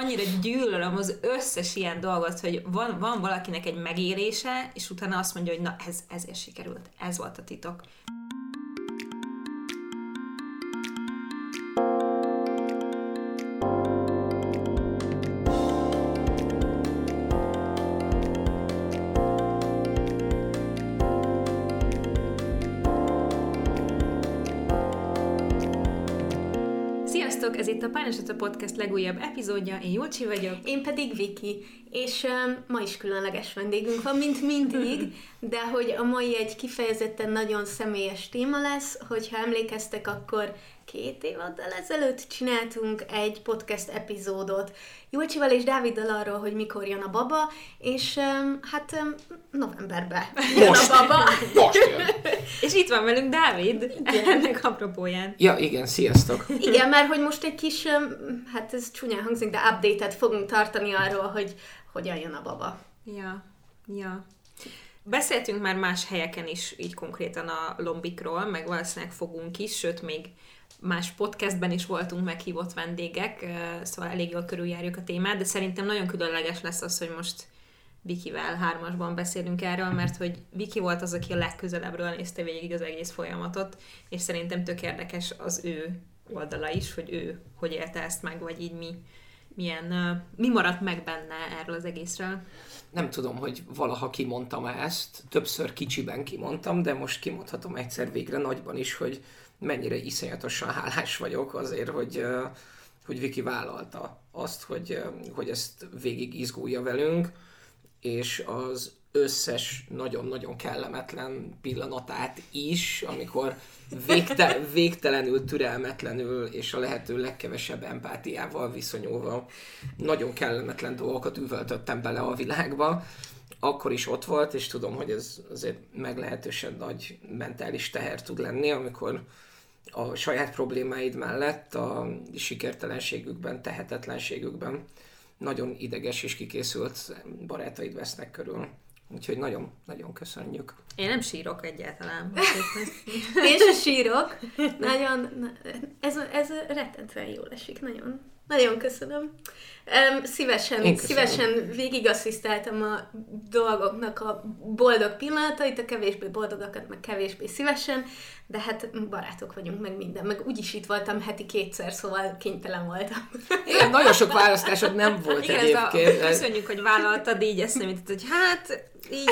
annyira gyűlölöm az összes ilyen dolgot, hogy van, van valakinek egy megérése, és utána azt mondja, hogy na ez, ezért sikerült, ez volt a titok. Itt a Pányosata Podcast legújabb epizódja. Én Jócsi vagyok. Én pedig Viki, és um, ma is különleges vendégünk van, mint mindig, de hogy a mai egy kifejezetten nagyon személyes téma lesz, hogyha emlékeztek, akkor két évaddal ezelőtt csináltunk egy podcast epizódot Julcsival és Dáviddal arról, hogy mikor jön a baba, és hát novemberben jön Most. a baba. Most jön. És itt van velünk Dávid, Igen. ennek apropóján. Ja, igen, sziasztok. Igen, mert hogy most egy kis, hát ez csúnyán hangzik, de update-et fogunk tartani arról, hogy hogyan jön a baba. Ja, ja. Beszéltünk már más helyeken is így konkrétan a lombikról, meg valószínűleg fogunk is, sőt még más podcastben is voltunk meghívott vendégek, szóval elég jól körüljárjuk a témát, de szerintem nagyon különleges lesz az, hogy most Vikivel hármasban beszélünk erről, mert hogy Viki volt az, aki a legközelebbről nézte végig az egész folyamatot, és szerintem tök érdekes az ő oldala is, hogy ő hogy élte ezt meg, vagy így mi, milyen, mi maradt meg benne erről az egészről. Nem tudom, hogy valaha kimondtam ezt, többször kicsiben kimondtam, de most kimondhatom egyszer végre nagyban is, hogy mennyire iszonyatosan hálás vagyok azért, hogy, hogy Viki vállalta azt, hogy, hogy ezt végig izgulja velünk, és az összes nagyon-nagyon kellemetlen pillanatát is, amikor végte, végtelenül türelmetlenül és a lehető legkevesebb empátiával viszonyulva nagyon kellemetlen dolgokat üvöltöttem bele a világba, akkor is ott volt, és tudom, hogy ez azért meglehetősen nagy mentális teher tud lenni, amikor a saját problémáid mellett a sikertelenségükben, tehetetlenségükben nagyon ideges és kikészült barátaid vesznek körül. Úgyhogy nagyon, nagyon köszönjük. Én nem sírok egyáltalán. Én se sírok. Nagyon, na- ez, ez rettentően jól esik, nagyon. Nagyon köszönöm. Um, szívesen, szívesen végigasszisztáltam a dolgoknak a boldog pillanatait, a kevésbé boldogakat meg kevésbé szívesen, de hát barátok vagyunk, meg minden. Meg úgyis itt voltam heti kétszer, szóval kénytelen voltam. Igen, nagyon sok választásod nem volt Igen, ez a, egyébként. köszönjük, hogy vállaltad, így ezt jutott, hogy hát, így,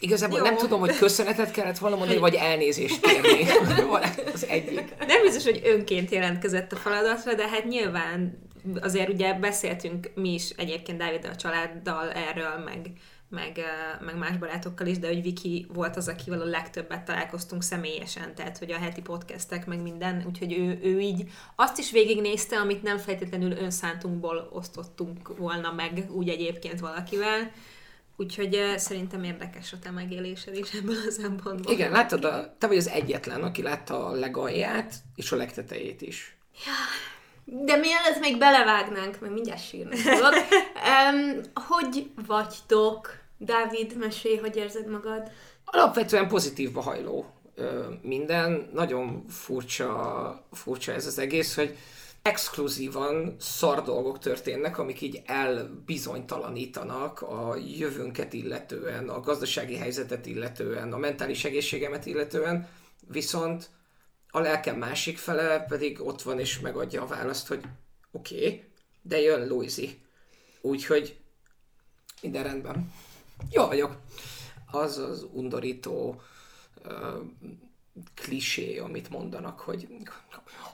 Igazából Jó. nem tudom, hogy köszönetet kellett volna mondani, vagy elnézést kérni. Az egyik. nem biztos, hogy önként jelentkezett a feladatra, de hát nyilván azért ugye beszéltünk mi is egyébként Dáviddal, a családdal erről, meg, meg, meg más barátokkal is, de hogy Viki volt az, akivel a legtöbbet találkoztunk személyesen, tehát hogy a heti podcastek, meg minden, úgyhogy ő, ő így azt is végignézte, amit nem feltétlenül önszántunkból osztottunk volna meg úgy egyébként valakivel, úgyhogy szerintem érdekes a te megélésed is ebből a szempontból. Igen, láttad, a, te vagy az egyetlen, aki látta a legalját és a legtetejét is. De mielőtt még belevágnánk, meg mindjárt sírni fogok, um, hogy vagytok? Dávid, mesélj, hogy érzed magad? Alapvetően pozitívba hajló ö, minden. Nagyon furcsa, furcsa ez az egész, hogy exkluzívan szar dolgok történnek, amik így elbizonytalanítanak a jövőnket illetően, a gazdasági helyzetet illetően, a mentális egészségemet illetően, viszont a lelkem másik fele pedig ott van és megadja a választ, hogy oké, okay, de jön Louisi. Úgyhogy minden rendben. Jó vagyok. Az az undorító ö, klisé, amit mondanak, hogy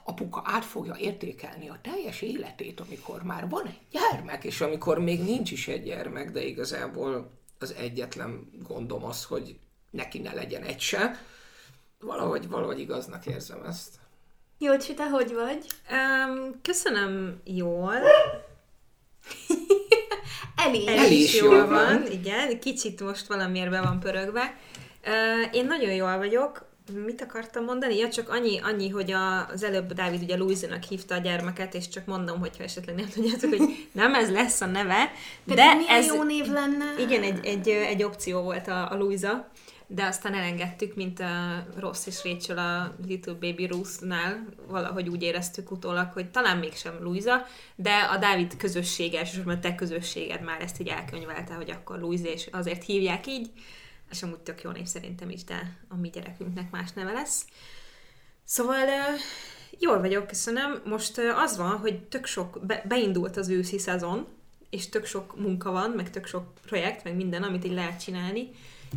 apuka át fogja értékelni a teljes életét, amikor már van egy gyermek, és amikor még nincs is egy gyermek, de igazából az egyetlen gondom az, hogy neki ne legyen egy se. Valahogy, valahogy igaznak érzem ezt. Jócsi, te hogy vagy? Um, köszönöm jól. Eli. El Eli is is jól jól van, van. igen. Kicsit most valamiért be van pörögve. Uh, én nagyon jól vagyok. Mit akartam mondani? Ja, csak annyi, annyi hogy a, az előbb Dávid ugye Louise-nak hívta a gyermeket, és csak mondom, hogyha esetleg nem tudjátok, hogy nem ez lesz a neve, De, de ez... jó név lenne? Igen, egy, egy, egy opció volt a, a Luisa. De aztán elengedtük, mint a Ross és Rachel a Little Baby Ruth-nál, valahogy úgy éreztük utólag, hogy talán mégsem Louisa, de a Dávid közössége, elsősorban a te közösséged már ezt így elkönyvelte, hogy akkor Louisa, és azért hívják így, és amúgy tök jó név szerintem is, de a mi gyerekünknek más neve lesz. Szóval jól vagyok, köszönöm. Most az van, hogy tök sok, be, beindult az őszi szezon, és tök sok munka van, meg tök sok projekt, meg minden, amit így lehet csinálni,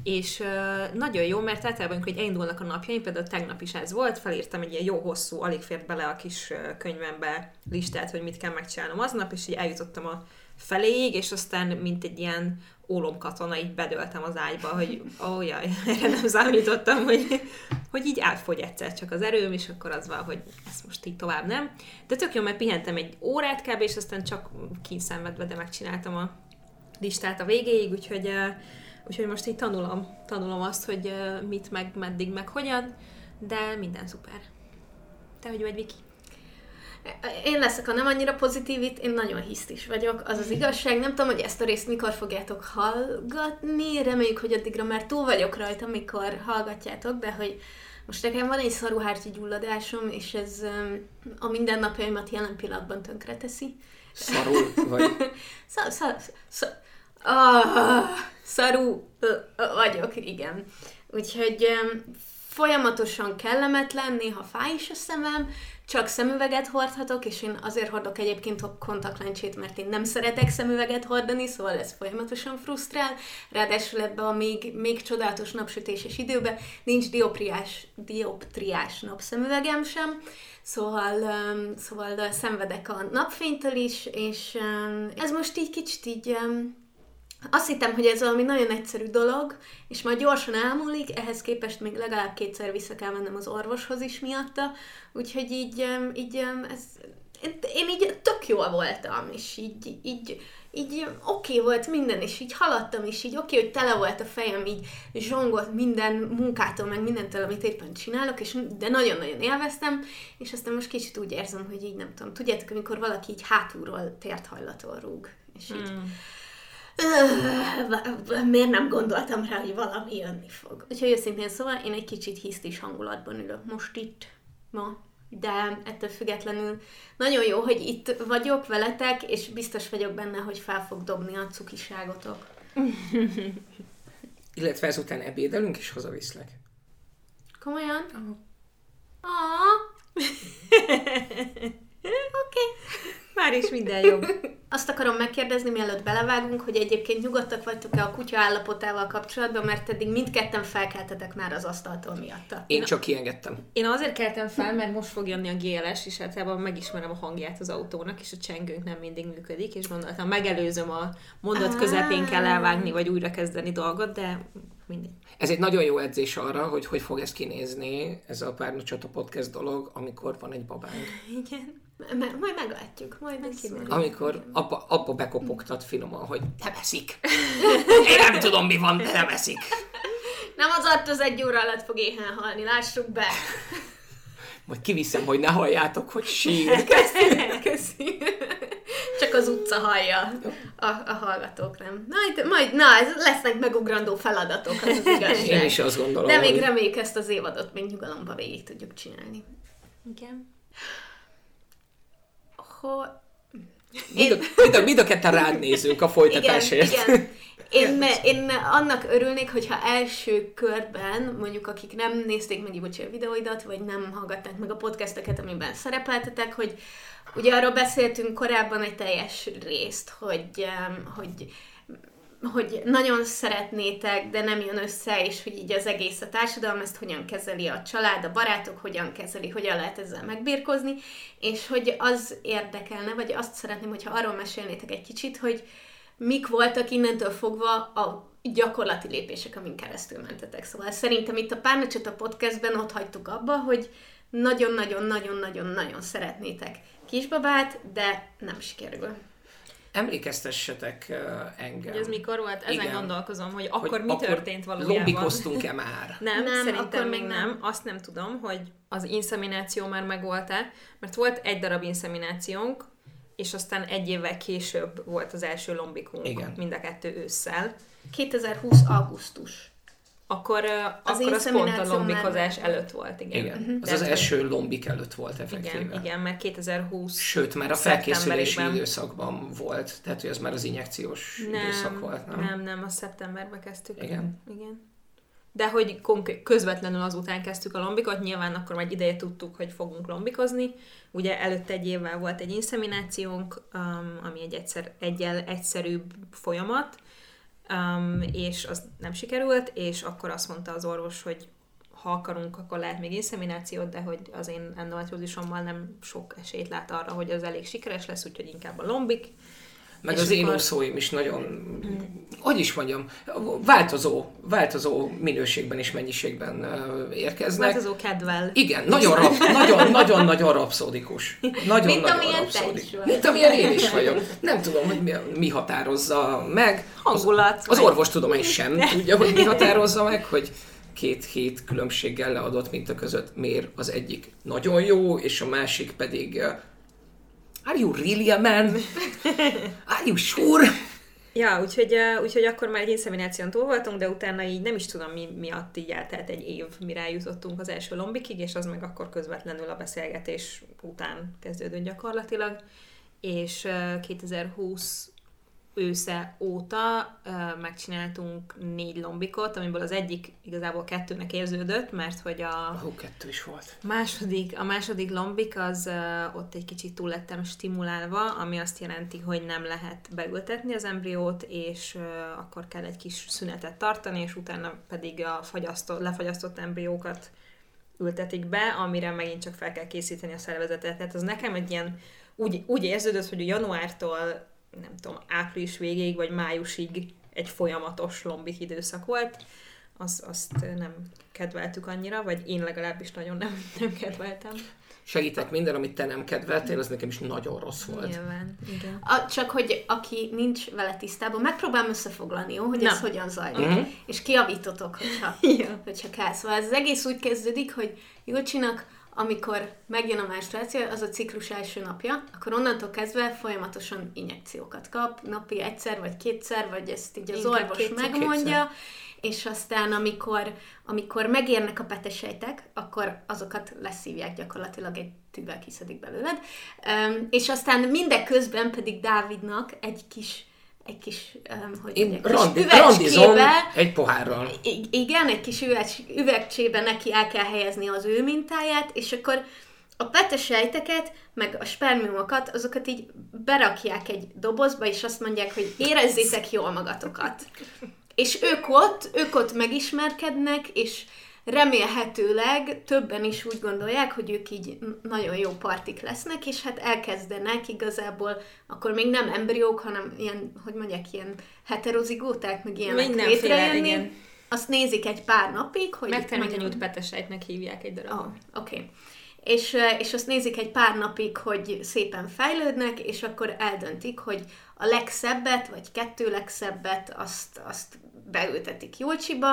és uh, nagyon jó, mert általában, hogy elindulnak a napjaim, például tegnap is ez volt, felírtam egy ilyen jó hosszú, alig fért bele a kis könyvembe listát, hogy mit kell megcsinálnom aznap, és így eljutottam a feléig, és aztán mint egy ilyen ólomkatona így bedöltem az ágyba, hogy ó, oh, jaj, erre nem számítottam, hogy, hogy így átfogy egyszer csak az erőm, és akkor az van, hogy ezt most így tovább nem. De tök jó, mert pihentem egy órát kb, és aztán csak kínszenvedve, de megcsináltam a listát a végéig, úgyhogy, úgyhogy most így tanulom, tanulom azt, hogy mit, meg meddig, meg hogyan, de minden szuper. Te hogy vagy, Viki? Én leszek a nem annyira pozitív itt, én nagyon hisztis vagyok, az az igazság. Nem tudom, hogy ezt a részt mikor fogjátok hallgatni, reméljük, hogy addigra már túl vagyok rajta, mikor hallgatjátok, de hogy most nekem van egy szaruhártyi gyulladásom, és ez a mindennapjaimat jelen pillanatban tönkre teszi. Szarul vagy? szar, szar, szar, ah, szarú vagyok, igen. Úgyhogy folyamatosan kellemetlen, néha fáj is a szemem, csak szemüveget hordhatok, és én azért hordok egyébként a kontaktlencsét, mert én nem szeretek szemüveget hordani, szóval ez folyamatosan frusztrál. Ráadásul ebbe a még, még csodálatos napsütéses időben nincs diopriás, dioptriás napszemüvegem sem, szóval, um, szóval szenvedek a napfénytől is, és um, ez most így kicsit így um, azt hittem, hogy ez valami nagyon egyszerű dolog, és majd gyorsan elmúlik, ehhez képest még legalább kétszer vissza kell mennem az orvoshoz is miatta, úgyhogy így, így ez, én így tök jól voltam, és így, így, így oké okay volt minden, és így haladtam, és így oké, okay, hogy tele volt a fejem, így zsongolt minden munkától, meg mindentől, amit éppen csinálok, és, de nagyon-nagyon élveztem, és aztán most kicsit úgy érzem, hogy így nem tudom, tudjátok, amikor valaki így hátulról tért hajlatól rúg, és így... Mm miért nem gondoltam rá, hogy valami jönni fog. Úgyhogy őszintén szóval én egy kicsit hisztis hangulatban ülök most itt ma, de ettől függetlenül nagyon jó, hogy itt vagyok veletek, és biztos vagyok benne, hogy fel fog dobni a cukiságotok. Illetve ezután ebédelünk, és hazaviszlek. Komolyan? Ah. Oké. Okay. Már is minden jobb. Azt akarom megkérdezni, mielőtt belevágunk, hogy egyébként nyugodtak vagytok-e a kutya állapotával kapcsolatban, mert eddig mindketten felkeltetek már az asztaltól miatta. Én csak kiengedtem. Én azért keltem fel, mert most fog jönni a GLS, és általában megismerem a hangját az autónak, és a csengőnk nem mindig működik, és gondoltam, megelőzöm a mondat közepén kell elvágni, vagy újra kezdeni dolgot, de mindig. Ez egy nagyon jó edzés arra, hogy hogy fog ez kinézni, ez a párnacsata podcast dolog, amikor van egy babánk. Igen. M- majd meglátjuk, majd kiderül. Amikor apa, apa bekopogtat finoman, hogy nem eszik. Én nem tudom, mi van, de nem eszik. Nem az att az egy óra alatt fog éhen halni, lássuk be. Majd kiviszem, hogy ne halljátok, hogy sír. Köszi, köszi. Csak az utca hallja, a, a hallgatók nem. Majd, majd, na, ez lesznek megugrandó feladatok, az az igazság. Én is azt gondolom. De még hogy... reméljük ezt az évadot még nyugalomba végig tudjuk csinálni. Igen hogy... Mind, a, mind, a, mind a ketten rád nézünk a folytatásért. Igen, igen. Én, én annak örülnék, hogyha első körben, mondjuk akik nem nézték meg Ibocsi a videóidat, vagy nem hallgatták meg a podcasteket, amiben szerepeltetek, hogy ugye arról beszéltünk korábban egy teljes részt, hogy, hogy hogy nagyon szeretnétek, de nem jön össze, és hogy így az egész a társadalom ezt hogyan kezeli a család, a barátok hogyan kezeli, hogyan lehet ezzel megbírkozni, és hogy az érdekelne, vagy azt szeretném, hogyha arról mesélnétek egy kicsit, hogy mik voltak innentől fogva a gyakorlati lépések, amin keresztül mentetek. Szóval szerintem itt a Párnacsot a podcastben ott hagytuk abba, hogy nagyon-nagyon-nagyon-nagyon-nagyon szeretnétek kisbabát, de nem sikerül emlékeztessetek engem. Hogy ez mikor volt? Ezen Igen. gondolkozom, hogy akkor hogy mi akkor történt valójában. lobbikoztunk-e már? nem, nem, szerintem még nem. nem. Azt nem tudom, hogy az inszemináció már megvolt-e, mert volt egy darab inszeminációnk, és aztán egy évvel később volt az első lombikunk, Igen. mind a kettő ősszel. 2020. augusztus. Akkor az, akkor az pont a lombikozás előtt volt, igen. Igen, uh-huh. az az első lombik előtt volt effektíve. Igen, igen, mert 2020 Sőt, már a felkészülési időszakban volt, tehát hogy az már az injekciós nem, időszak volt, nem? Nem, nem, a szeptemberben kezdtük. Igen. Igen. De hogy konkrét, közvetlenül azután kezdtük a lombikot, nyilván akkor már ideje tudtuk, hogy fogunk lombikozni. Ugye előtte egy évvel volt egy inszeminációnk, um, ami egy egyszer, egyel egyszerűbb folyamat, um, és az nem sikerült, és akkor azt mondta az orvos, hogy ha akarunk, akkor lehet még inszeminációt, de hogy az én endometriózisommal nem sok esélyt lát arra, hogy az elég sikeres lesz, úgyhogy inkább a lombik. Meg és az én úszóim is nagyon, hogy is mondjam, változó, változó minőségben és mennyiségben érkeznek. Változó kedvel. Igen, nagyon, rap, nagyon, nagyon, nagyon rapszódikus. Nagyon, Mint nagyon amilyen rapszódikus. Mint amilyen én is vagyok. Nem tudom, hogy mi, mi határozza meg. Hangulat. Az, az orvostudomány sem tudja, hogy mi határozza meg, hogy két hét különbséggel leadott minta között miért az egyik nagyon jó, és a másik pedig Are you really a man? Are you sure? Ja, úgyhogy, úgyhogy akkor már egy inszemináción túl voltunk, de utána így nem is tudom mi miatt így eltelt egy év, mire eljutottunk az első lombikig, és az meg akkor közvetlenül a beszélgetés után kezdődött gyakorlatilag. És uh, 2020 ősze óta megcsináltunk négy lombikot, amiből az egyik igazából kettőnek érződött, mert hogy a... Ó, kettő is volt. Második, a második lombik az ott egy kicsit túl lettem stimulálva, ami azt jelenti, hogy nem lehet beültetni az embriót, és akkor kell egy kis szünetet tartani, és utána pedig a fagyasztott, lefagyasztott embriókat ültetik be, amire megint csak fel kell készíteni a szervezetet. Tehát az nekem egy ilyen, úgy, úgy érződött, hogy a januártól nem tudom, április végéig vagy májusig egy folyamatos lombik időszak volt, az, azt nem kedveltük annyira, vagy én legalábbis nagyon nem, nem kedveltem. Segítek minden, amit te nem kedveltél, az nekem is nagyon rossz volt. Nyilván, igen. A, csak hogy aki nincs vele tisztában, megpróbálom összefoglalni, jó, hogy nem. ez hogyan zajlik. Mm-hmm. És kiavítotok, hogyha, ja. hogyha kell. Szóval ez az egész úgy kezdődik, hogy Julcsinak amikor megjön a menstruáció, az a ciklus első napja, akkor onnantól kezdve folyamatosan injekciókat kap, napi egyszer vagy kétszer, vagy ezt így az Inkább orvos kétszer, megmondja, kétszer. és aztán amikor, amikor megérnek a petesejtek, akkor azokat leszívják gyakorlatilag egy tűvel kiszedik belőled, és aztán mindeközben pedig Dávidnak egy kis egy kis, um, hogy Én mondjak, randi, kis üvegcsébe, egy pohárral. Igen, egy kis üveg, üvegcsébe neki el kell helyezni az ő mintáját, és akkor a petesejteket, meg a spermiumokat, azokat így berakják egy dobozba, és azt mondják, hogy érezzétek jól magatokat. És ők ott, ők ott megismerkednek, és remélhetőleg többen is úgy gondolják, hogy ők így nagyon jó partik lesznek, és hát elkezdenek igazából, akkor még nem embriók, hanem ilyen, hogy mondják, ilyen heterozigóták, meg ilyenek létrejönni. Igen. Azt nézik egy pár napig, hogy... Megtermékenyült petesejtnek hívják egy darabon. Oh, oké. Okay. És, és azt nézik egy pár napig, hogy szépen fejlődnek, és akkor eldöntik, hogy a legszebbet, vagy kettő legszebbet, azt, azt beültetik Jolcsiba,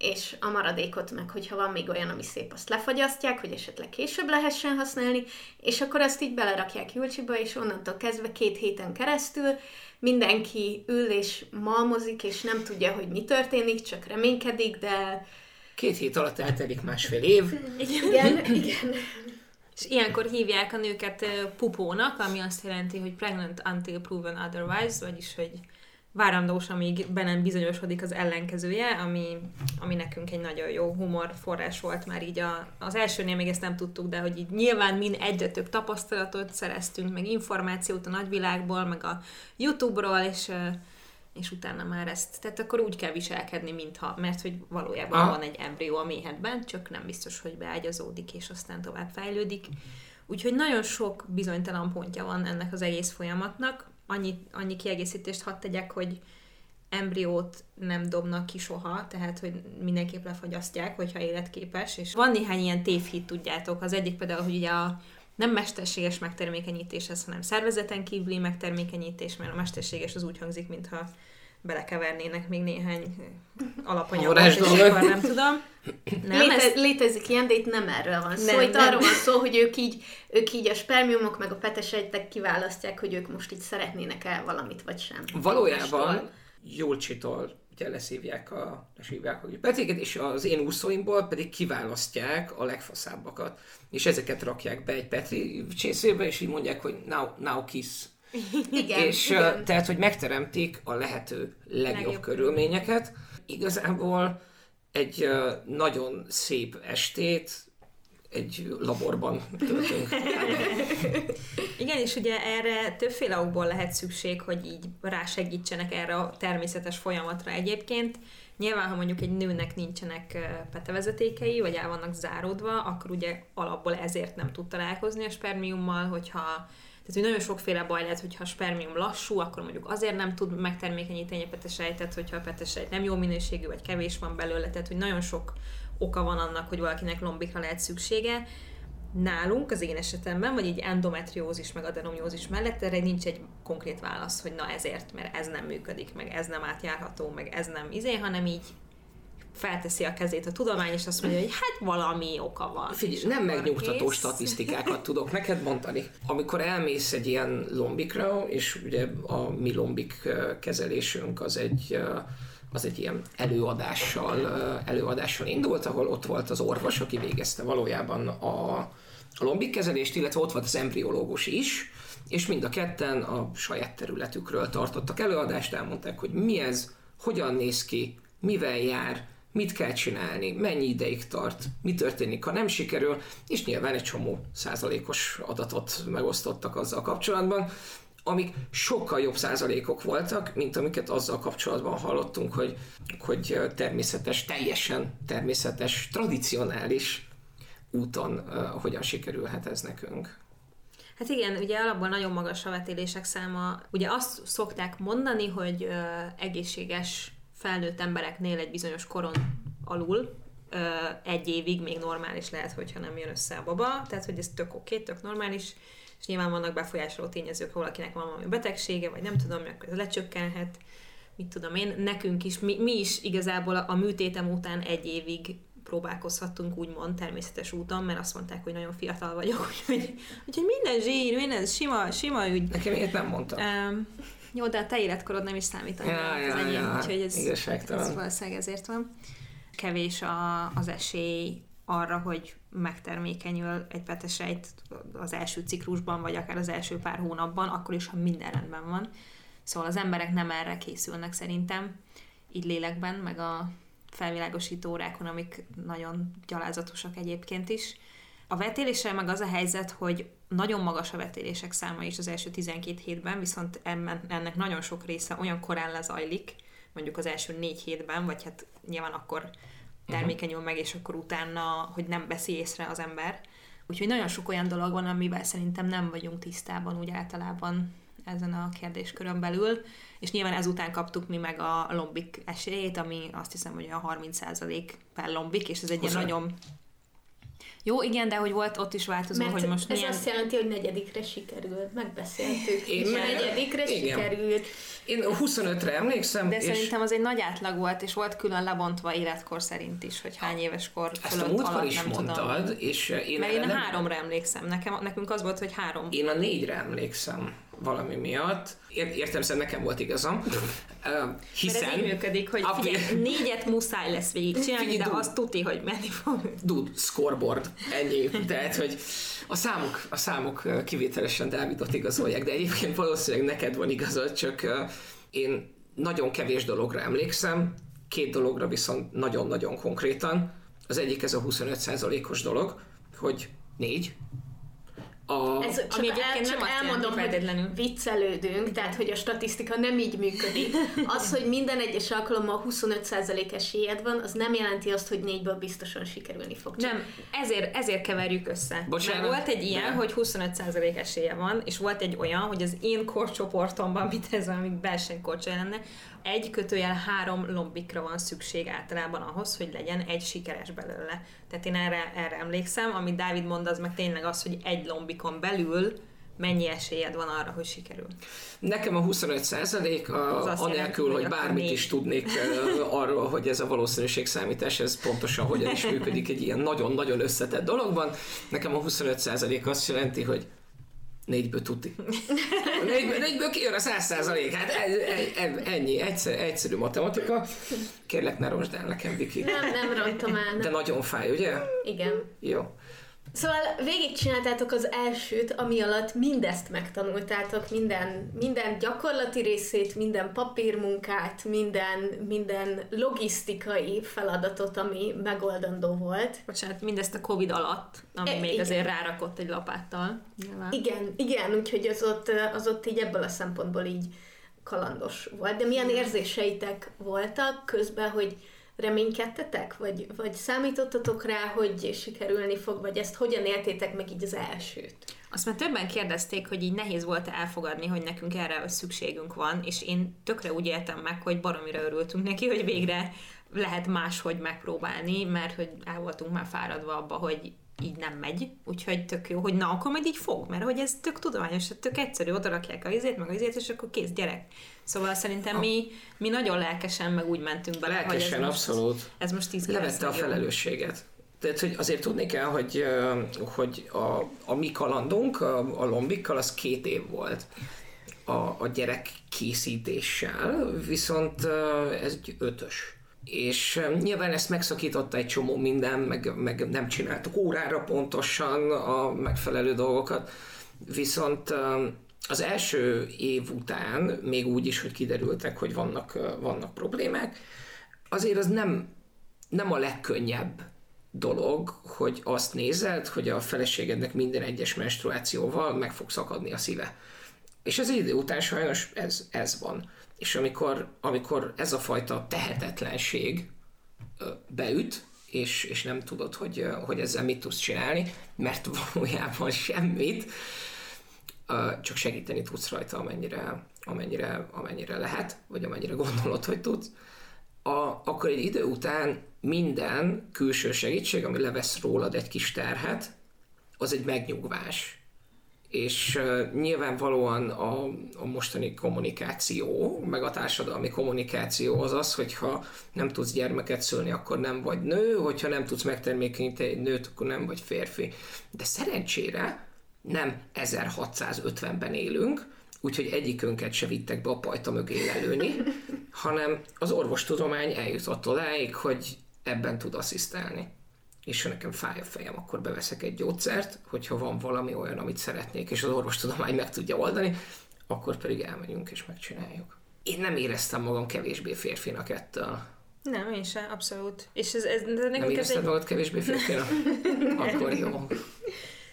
és a maradékot meg, hogyha van még olyan, ami szép, azt lefagyasztják, hogy esetleg később lehessen használni, és akkor azt így belerakják Julcsiba, és onnantól kezdve két héten keresztül mindenki ül és malmozik, és nem tudja, hogy mi történik, csak reménykedik, de... Két hét alatt eltelik másfél év. Igen, igen. És ilyenkor hívják a nőket pupónak, ami azt jelenti, hogy pregnant until proven otherwise, vagyis, hogy várandós, amíg be nem bizonyosodik az ellenkezője, ami, ami nekünk egy nagyon jó humor forrás volt már így a, az elsőnél még ezt nem tudtuk, de hogy így nyilván mind egyre több tapasztalatot szereztünk, meg információt a nagyvilágból, meg a YouTube-ról, és és utána már ezt, tehát akkor úgy kell viselkedni, mintha, mert hogy valójában ah. van egy embrió a méhedben, csak nem biztos, hogy beágyazódik, és aztán tovább fejlődik. Úgyhogy nagyon sok bizonytalan pontja van ennek az egész folyamatnak, annyi, annyi kiegészítést hadd tegyek, hogy embriót nem dobnak ki soha, tehát hogy mindenképp lefagyasztják, hogyha életképes, és van néhány ilyen tévhit, tudjátok. Az egyik például, hogy ugye a nem mesterséges megtermékenyítés ez, hanem szervezeten kívüli megtermékenyítés, mert a mesterséges az úgy hangzik, mintha belekevernének még néhány alapanyagot, és akkor nem tudom. Nem, Léte, ezt... Létezik ilyen, de itt nem erről van szó. Nem, itt nem. arról van szó, hogy ők így, ők így a spermiumok meg a petesejtek kiválasztják, hogy ők most így szeretnének el valamit, vagy sem. Valójában Jólcsitól ugye leszívják a, leszívják a petéket, és az én úszóimból pedig kiválasztják a legfaszábbakat, és ezeket rakják be egy Petri csészébe, és így mondják, hogy now, now kiss. Igen, és igen. tehát, hogy megteremtik a lehető legjobb, Legjobb. körülményeket. Igazából egy nagyon szép estét egy laborban töltünk. Igen, és ugye erre többféle okból lehet szükség, hogy így rásegítsenek erre a természetes folyamatra egyébként. Nyilván, ha mondjuk egy nőnek nincsenek petevezetékei, vagy el vannak záródva, akkor ugye alapból ezért nem tud találkozni a spermiummal, hogyha tehát, hogy nagyon sokféle baj lehet, hogyha a spermium lassú, akkor mondjuk azért nem tud megtermékenyíteni a petesejtet, hogyha a petesejt nem jó minőségű, vagy kevés van belőle, tehát hogy nagyon sok oka van annak, hogy valakinek lombikra lehet szüksége. Nálunk, az én esetemben, vagy így endometriózis, meg adenomiózis mellett erre nincs egy konkrét válasz, hogy na ezért, mert ez nem működik, meg ez nem átjárható, meg ez nem izé, hanem így felteszi a kezét a tudomány, és azt mondja, hogy hát valami oka van. Figyelj, nem megnyugtató kész. statisztikákat tudok neked mondani. Amikor elmész egy ilyen lombikra, és ugye a mi lombik kezelésünk az egy az egy ilyen előadással, előadással indult, ahol ott volt az orvos, aki végezte valójában a, a lombik kezelést, illetve ott volt az embriológus is, és mind a ketten a saját területükről tartottak előadást, elmondták, hogy mi ez, hogyan néz ki, mivel jár, mit kell csinálni, mennyi ideig tart, mi történik, ha nem sikerül, és nyilván egy csomó százalékos adatot megosztottak azzal kapcsolatban, amik sokkal jobb százalékok voltak, mint amiket azzal kapcsolatban hallottunk, hogy, hogy természetes, teljesen természetes, tradicionális úton uh, hogyan sikerülhet ez nekünk. Hát igen, ugye alapból nagyon magas a vetélések száma. Ugye azt szokták mondani, hogy ö, egészséges felnőtt embereknél egy bizonyos koron alul egy évig még normális lehet, hogyha nem jön össze a baba. Tehát, hogy ez tök oké, tök normális, és nyilván vannak befolyásoló tényezők, ha valakinek van valami betegsége, vagy nem tudom, akkor ez lecsökkenhet, mit tudom én. Nekünk is, mi, mi is igazából a, a műtétem után egy évig próbálkozhattunk úgymond természetes úton, mert azt mondták, hogy nagyon fiatal vagyok, úgyhogy, úgyhogy minden zsír, minden sima, sima ügy. Nekem ilyet nem mondta. Um, jó, de a te életkorod nem is számít annyira, Ja, mint az ja, enyém, ja, úgyhogy ez, ez valószínűleg ezért van. Kevés a, az esély arra, hogy megtermékenyül egy petesejt az első ciklusban, vagy akár az első pár hónapban, akkor is, ha minden rendben van. Szóval az emberek nem erre készülnek szerintem, így lélekben, meg a felvilágosító órákon, amik nagyon gyalázatosak egyébként is. A vetéléssel meg az a helyzet, hogy nagyon magas a vetélések száma is az első 12 hétben, viszont ennek nagyon sok része olyan korán lezajlik, mondjuk az első négy hétben, vagy hát nyilván akkor termékenyül meg, és akkor utána, hogy nem veszi észre az ember. Úgyhogy nagyon sok olyan dolog van, amivel szerintem nem vagyunk tisztában úgy általában ezen a kérdéskörön belül, és nyilván ezután kaptuk mi meg a lombik esélyét, ami azt hiszem, hogy a 30% per lombik, és ez egy ilyen Hozzá. nagyon... Jó, igen, de hogy volt ott is változó, Mert hogy most ez milyen... azt jelenti, hogy negyedikre sikerült. Megbeszéltük. Én és meg- negyedikre igen. sikerült. Én 25-re emlékszem, De és szerintem az egy nagy átlag volt, és volt külön lebontva életkor szerint is, hogy hány éves kor ezt a fölött múltkor alatt, is nem mondtad, tudom. és én, Mert én a nem- háromra emlékszem. Nekem, nekünk az volt, hogy három. Én a négyre emlékszem valami miatt. Ér- értem, szerint nekem volt igazam. Ö, Mert Hiszen... ez így működik, hogy a- figyelj, négyet muszáj lesz végigcsinálni, Figyelj, de azt tuti, hogy menni fog. Dude, scoreboard, ennyi. Tehát, hogy a számok, a számok kivételesen Dávidot igazolják, de egyébként valószínűleg neked van igazad, csak én nagyon kevés dologra emlékszem, két dologra viszont nagyon-nagyon konkrétan. Az egyik ez a 25%-os dolog, hogy négy. A, Ez csak, Ami el, csak elmondom, jelenti hogy viccelődünk, tehát hogy a statisztika nem így működik. Az, hogy minden egyes alkalommal 25% esélyed van, az nem jelenti azt, hogy négyből biztosan sikerülni fog. Csak Nem, ezért, ezért keverjük össze. Bocsánat, Mert volt egy ilyen, de- hogy 25% esélye van, és volt egy olyan, hogy az én korcsoportomban, mint ez valami versenykorcsolya lenne, egy kötőjel három lombikra van szükség általában ahhoz, hogy legyen egy sikeres belőle. Tehát én erre, erre emlékszem, amit Dávid mond, az meg tényleg az, hogy egy lombikon belül mennyi esélyed van arra, hogy sikerül. Nekem a 25 százalék, anélkül, hogy bármit négy. is tudnék arról, hogy ez a valószínűségszámítás, ez pontosan hogyan is működik egy ilyen nagyon-nagyon összetett dologban. Nekem a 25 százalék azt jelenti, hogy Négyből tuti. négyből, négyből kijön a száz százalék. Hát ennyi, egyszerű, egyszerű matematika. Kérlek, ne rosd el nekem, Viki. Nem, nem rontom el. De nagyon fáj, ugye? Igen. Jó. Szóval végigcsináltátok az elsőt, ami alatt mindezt megtanultátok, minden, minden gyakorlati részét, minden papírmunkát, minden, minden logisztikai feladatot, ami megoldandó volt. Bocsánat, mindezt a Covid alatt, ami e, még igen. azért rárakott egy lapáttal. Nyilván. Igen, igen, úgyhogy az ott, az ott így ebből a szempontból így kalandos volt. De milyen érzéseitek voltak közben, hogy reménykedtetek? Vagy, vagy számítottatok rá, hogy sikerülni fog, vagy ezt hogyan éltétek meg így az elsőt? Azt már többen kérdezték, hogy így nehéz volt elfogadni, hogy nekünk erre szükségünk van, és én tökre úgy éltem meg, hogy baromira örültünk neki, hogy végre lehet máshogy megpróbálni, mert hogy el voltunk már fáradva abba, hogy így nem megy, úgyhogy tök jó, hogy na, akkor majd így fog, mert hogy ez tök tudományos, tök egyszerű, oda rakják a izét, meg a izét, és akkor kész gyerek. Szóval szerintem mi, mi nagyon lelkesen, meg úgy mentünk bele, lelkesen, hogy ez abszolút. Most, ez most tíz Levette a felelősséget. Tehát, hogy azért tudni kell, hogy, hogy a, a mi kalandunk, a, a lombikkal, az két év volt a, a gyerek készítéssel, viszont ez egy ötös és nyilván ezt megszakította egy csomó minden, meg, meg nem csináltuk órára pontosan a megfelelő dolgokat, viszont az első év után, még úgy is, hogy kiderültek, hogy vannak, vannak problémák, azért az nem, nem a legkönnyebb dolog, hogy azt nézed, hogy a feleségednek minden egyes menstruációval meg fog szakadni a szíve. És az idő után sajnos ez, ez van. És amikor, amikor ez a fajta tehetetlenség beüt, és, és nem tudod, hogy, hogy ezzel mit tudsz csinálni, mert valójában semmit, csak segíteni tudsz rajta, amennyire, amennyire, amennyire lehet, vagy amennyire gondolod, hogy tudsz, a, akkor egy idő után minden külső segítség, ami levesz rólad egy kis terhet, az egy megnyugvás és uh, nyilvánvalóan a, a mostani kommunikáció, meg a társadalmi kommunikáció az az, hogyha nem tudsz gyermeket szülni, akkor nem vagy nő, hogyha nem tudsz megtermékenyíteni egy nőt, akkor nem vagy férfi. De szerencsére nem 1650-ben élünk, úgyhogy egyikünket se vittek be a pajta mögé lelőni, hanem az orvostudomány eljutott odáig, hogy ebben tud asszisztálni és ha nekem fáj a fejem, akkor beveszek egy gyógyszert, hogyha van valami olyan, amit szeretnék, és az orvostudomány meg tudja oldani, akkor pedig elmegyünk és megcsináljuk. Én nem éreztem magam kevésbé férfinak ettől. Nem, én sem, abszolút. És ez, ez, de nem érezted egy... magad kevésbé férfinak? akkor jó.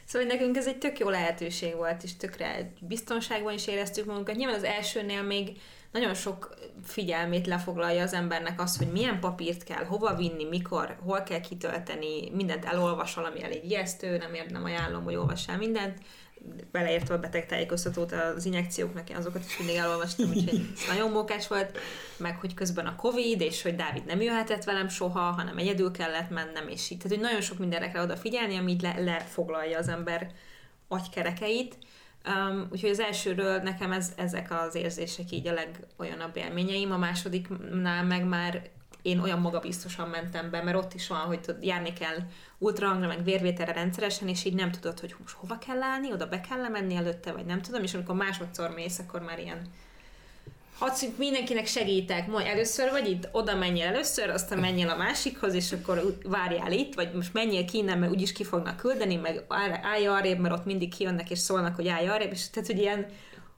Szóval nekünk ez egy tök jó lehetőség volt, és tökre biztonságban is éreztük magunkat. Nyilván az elsőnél még nagyon sok figyelmét lefoglalja az embernek az, hogy milyen papírt kell, hova vinni, mikor, hol kell kitölteni, mindent elolvasol, ami elég ijesztő, nem, ér, nem ajánlom, hogy olvassál mindent, beleértve a betegtájékoztatót az injekcióknak, én azokat is mindig elolvastam, úgyhogy ez nagyon mókás volt, meg hogy közben a Covid, és hogy Dávid nem jöhetett velem soha, hanem egyedül kellett mennem, és így. Tehát, hogy nagyon sok mindenre kell odafigyelni, ami így le, lefoglalja az ember agykerekeit, Um, úgyhogy az elsőről nekem ez, ezek az érzések így a legolyanabb élményeim, a másodiknál meg már én olyan magabiztosan mentem be, mert ott is van, hogy tud, járni kell ultrahangra, meg vérvételre rendszeresen, és így nem tudod, hogy most hova kell állni, oda be kell menni előtte, vagy nem tudom, és amikor másodszor mész, akkor már ilyen hadd mindenkinek segítek, majd először vagy itt, oda menjél először, aztán menjél a másikhoz, és akkor várjál itt, vagy most menjél ki innen, mert úgyis ki fognak küldeni, meg állj arrébb, mert ott mindig kijönnek és szólnak, hogy állj arrébb, és tehát, hogy ilyen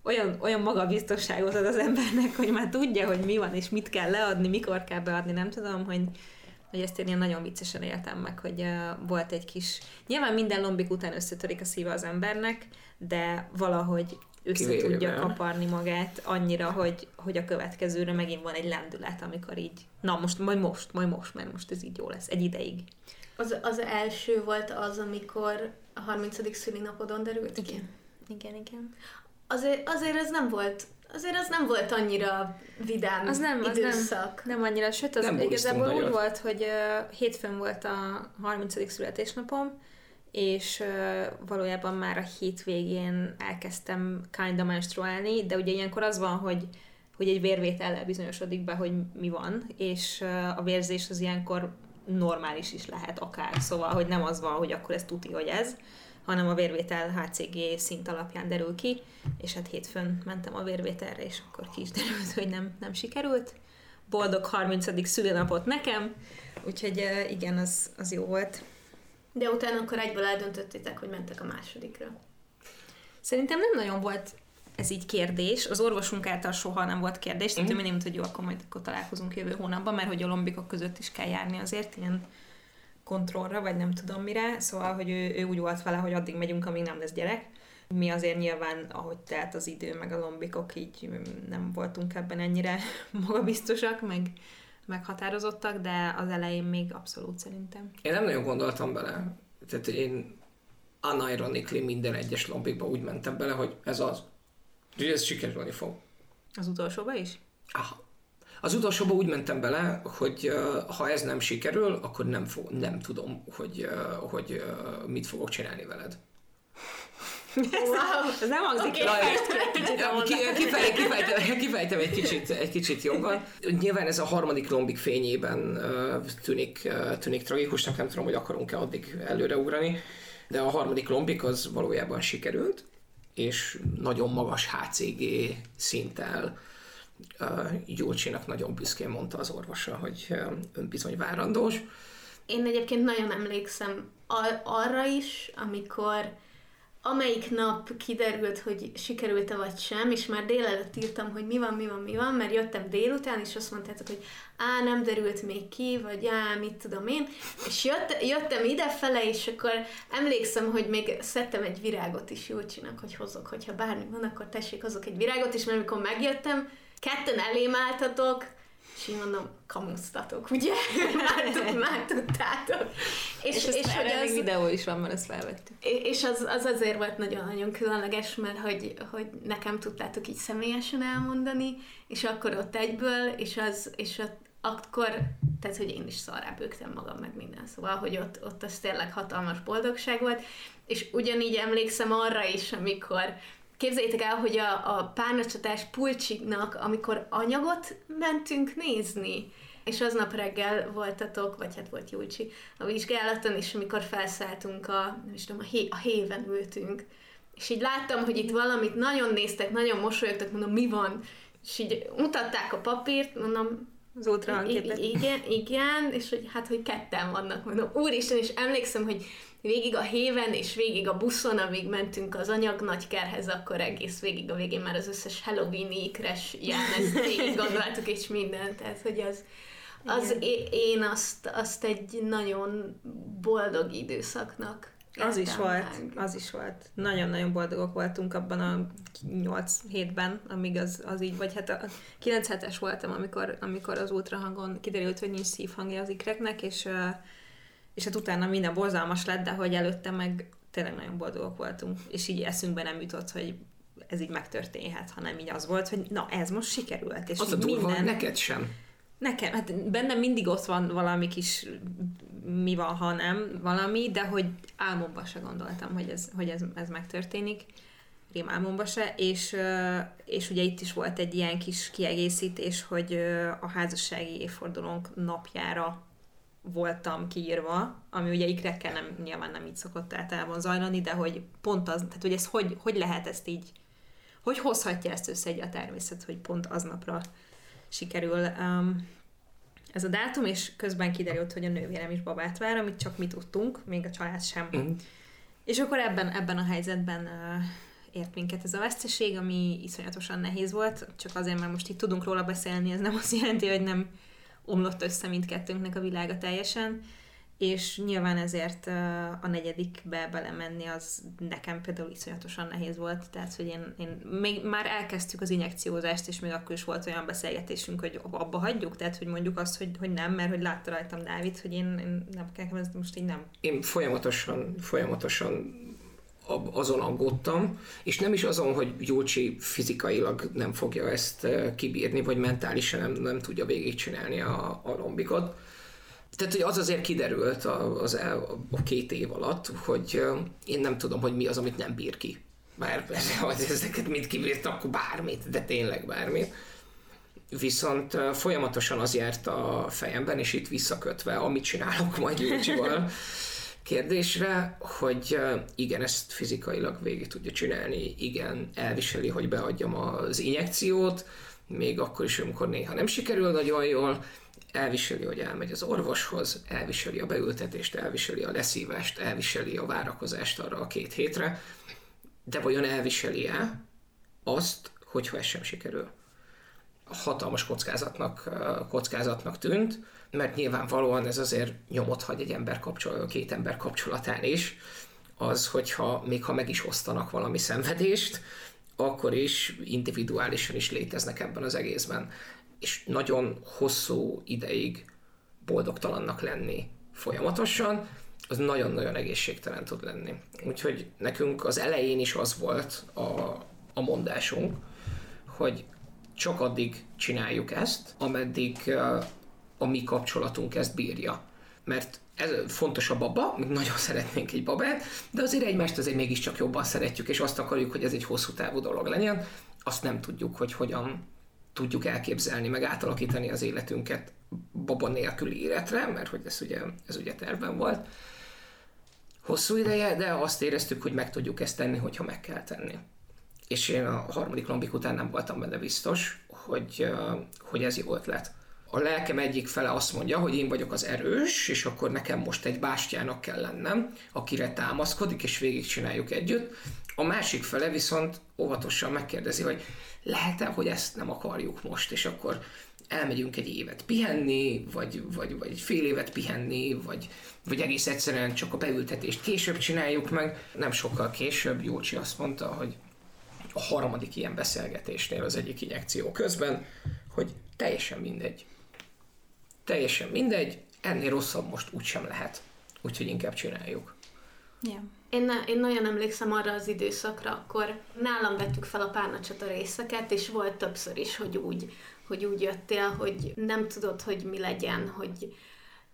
olyan, olyan magabiztosságot ad az embernek, hogy már tudja, hogy mi van, és mit kell leadni, mikor kell beadni, nem tudom, hogy, hogy ezt én ilyen nagyon viccesen éltem meg, hogy uh, volt egy kis... Nyilván minden lombik után összetörik a szíve az embernek, de valahogy össze Kivéve. tudja kaparni magát annyira, hogy, hogy a következőre megint van egy lendület, amikor így, na most, majd most, majd most, mert most ez így jó lesz, egy ideig. Az, az első volt az, amikor a 30. szülinapodon derült igen. ki? Igen, igen. Azért, azért ez nem volt Azért az nem volt annyira vidám az nem, az időszak. Nem, nem annyira, sőt, az nem igazából úgy volt, hogy uh, hétfőn volt a 30. születésnapom, és uh, valójában már a hétvégén elkezdtem kinda menstruálni, de ugye ilyenkor az van, hogy hogy egy vérvétellel bizonyosodik be, hogy mi van, és uh, a vérzés az ilyenkor normális is lehet akár, szóval, hogy nem az van, hogy akkor ez tuti, hogy ez, hanem a vérvétel HCG szint alapján derül ki, és hát hétfőn mentem a vérvételre, és akkor ki is derült, hogy nem, nem sikerült. Boldog 30. szülinapot nekem, úgyhogy igen, az, az jó volt. De utána akkor egyből eldöntöttétek, hogy mentek a másodikra. Szerintem nem nagyon volt ez így kérdés. Az orvosunk által soha nem volt kérdés, tehát mm-hmm. ő mindig hogy jó, akkor majd akkor találkozunk jövő hónapban, mert hogy a lombikok között is kell járni azért ilyen kontrollra, vagy nem tudom mire, szóval, hogy ő, ő úgy volt vele, hogy addig megyünk, amíg nem lesz gyerek. Mi azért nyilván, ahogy telt az idő, meg a lombikok, így nem voltunk ebben ennyire magabiztosak, meg meghatározottak, de az elején még abszolút szerintem. Én nem nagyon gondoltam bele. Tehát én unironically minden egyes lombikba úgy mentem bele, hogy ez az. Úgyhogy ez sikerülni fog. Az utolsóba is? Aha. Az utolsóba úgy mentem bele, hogy ha ez nem sikerül, akkor nem, fog, nem tudom, hogy, hogy mit fogok csinálni veled. Wow, ez nem hangzik okay. kifejtem, kifejtem egy kicsit, egy kicsit jobban. Nyilván ez a harmadik lombik fényében tűnik, tűnik tragikusnak, nem tudom, hogy akarunk-e addig előreugrani, de a harmadik lombik az valójában sikerült, és nagyon magas HCG szinttel Gyurcsinak nagyon büszkén mondta az orvosa, hogy ön bizony várandós. Én egyébként nagyon emlékszem arra is, amikor amelyik nap kiderült, hogy sikerült-e vagy sem, és már délelőtt írtam, hogy mi van, mi van, mi van, mert jöttem délután, és azt mondtátok, hogy á, nem derült még ki, vagy á, mit tudom én, és jött, jöttem idefele, és akkor emlékszem, hogy még szedtem egy virágot is Júlcsinak, hogy hozok, hogyha bármi van, akkor tessék, hozok egy virágot, és mert amikor megjöttem, ketten elém álltatok, és így mondom, kamusztatok, ugye? már, már tudtátok. És, és, és hogy az, videó is van, mert ezt felvettük. És az, az azért volt nagyon-nagyon különleges, mert hogy, hogy nekem tudtátok így személyesen elmondani, és akkor ott egyből, és az, és ott, akkor, tehát hogy én is szarrá bőgtem magam meg minden, szóval, hogy ott, ott az tényleg hatalmas boldogság volt, és ugyanígy emlékszem arra is, amikor Képzeljétek el, hogy a, a párnacsatás pulcsiknak, amikor anyagot mentünk nézni, és aznap reggel voltatok, vagy hát volt Júlcsi a vizsgálaton, és amikor felszálltunk a, nem is tudom, a, hé, a héven ültünk, és így láttam, hogy itt valamit nagyon néztek, nagyon mosolyogtak, mondom, mi van? És így mutatták a papírt, mondom, az ultrahangképet. Igen, igen, és hogy hát, hogy ketten vannak, mondom, úristen, és emlékszem, hogy végig a héven és végig a buszon, amíg mentünk az anyag nagykerhez, akkor egész végig a végén már az összes Halloween-i ikres jelmezt végig gondoltuk, és mindent, tehát hogy az, az én azt, azt egy nagyon boldog időszaknak az is volt, meg. az is volt. Nagyon-nagyon boldogok voltunk abban a 8 hétben, amíg az, az így, vagy hát a 9 hetes voltam, amikor, amikor az ultrahangon kiderült, hogy nincs szívhangja az ikreknek, és és hát utána minden borzalmas lett, de hogy előtte meg tényleg nagyon boldogok voltunk, és így eszünkbe nem jutott, hogy ez így megtörténhet, hanem így az volt, hogy na, ez most sikerült. És az a durva, minden... neked sem. Nekem, hát bennem mindig ott van valami kis mi van, ha nem, valami, de hogy álmomban se gondoltam, hogy ez, hogy ez, ez megtörténik. Rém álmomban se, és, és ugye itt is volt egy ilyen kis kiegészítés, hogy a házassági évfordulónk napjára voltam kiírva, ami ugye ikrekkel nem, nyilván nem így szokott általában zajlani, de hogy pont az, tehát hogy ez hogy, hogy lehet ezt így, hogy hozhatja ezt össze egy a természet, hogy pont aznapra sikerül um, ez a dátum, és közben kiderült, hogy a nővérem is babát vár, amit csak mi tudtunk, még a család sem. Mm. És akkor ebben, ebben a helyzetben uh, ért minket ez a veszteség, ami iszonyatosan nehéz volt, csak azért, mert most itt tudunk róla beszélni, ez nem azt jelenti, hogy nem omlott össze mindkettőnknek a világa teljesen, és nyilván ezért a negyedikbe belemenni az nekem például iszonyatosan nehéz volt, tehát hogy én, én még már elkezdtük az injekciózást, és még akkor is volt olyan beszélgetésünk, hogy abba hagyjuk, tehát hogy mondjuk azt, hogy, hogy nem, mert hogy látta rajtam Dávid, hogy én, én nem, ez most így nem. Én folyamatosan, folyamatosan azon aggódtam, és nem is azon, hogy Gyurcsi fizikailag nem fogja ezt kibírni, vagy mentálisan nem, nem tudja végigcsinálni a, a lombikot. Tehát, hogy az azért kiderült az el, a két év alatt, hogy én nem tudom, hogy mi az, amit nem bír ki. Az ezeket mind kibírt, akkor bármit, de tényleg bármit. Viszont folyamatosan az járt a fejemben, és itt visszakötve, amit csinálok majd Gyurcsival, kérdésre, hogy igen, ezt fizikailag végig tudja csinálni, igen, elviseli, hogy beadjam az injekciót, még akkor is, amikor néha nem sikerül nagyon jól, elviseli, hogy elmegy az orvoshoz, elviseli a beültetést, elviseli a leszívást, elviseli a várakozást arra a két hétre, de vajon elviseli-e azt, hogyha ez sem sikerül? Hatalmas kockázatnak, kockázatnak tűnt, mert nyilvánvalóan ez azért nyomot hagy egy ember kapcsolat, két ember kapcsolatán is, az, hogyha még ha meg is osztanak valami szenvedést, akkor is individuálisan is léteznek ebben az egészben. És nagyon hosszú ideig boldogtalannak lenni folyamatosan, az nagyon-nagyon egészségtelen tud lenni. Úgyhogy nekünk az elején is az volt a, a mondásunk, hogy csak addig csináljuk ezt, ameddig a mi kapcsolatunk ezt bírja. Mert ez fontos a baba, mi nagyon szeretnénk egy babát, de azért egymást azért mégiscsak jobban szeretjük, és azt akarjuk, hogy ez egy hosszú távú dolog legyen. Azt nem tudjuk, hogy hogyan tudjuk elképzelni, meg átalakítani az életünket baba nélküli életre, mert hogy ez ugye, ez ugye tervben volt hosszú ideje, de azt éreztük, hogy meg tudjuk ezt tenni, hogyha meg kell tenni. És én a harmadik lombik után nem voltam benne biztos, hogy, hogy ez jó ötlet a lelkem egyik fele azt mondja, hogy én vagyok az erős, és akkor nekem most egy bástyának kell lennem, akire támaszkodik, és végigcsináljuk együtt. A másik fele viszont óvatosan megkérdezi, hogy lehet-e, hogy ezt nem akarjuk most, és akkor elmegyünk egy évet pihenni, vagy, vagy, vagy egy fél évet pihenni, vagy, vagy egész egyszerűen csak a beültetést később csináljuk meg. Nem sokkal később Jócsi azt mondta, hogy a harmadik ilyen beszélgetésnél az egyik injekció közben, hogy teljesen mindegy, teljesen mindegy, ennél rosszabb most úgysem lehet. Úgyhogy inkább csináljuk. Yeah. Én, én nagyon emlékszem arra az időszakra, akkor nálam vettük fel a párnacsata részeket, és volt többször is, hogy úgy, hogy úgy jöttél, hogy nem tudod, hogy mi legyen, hogy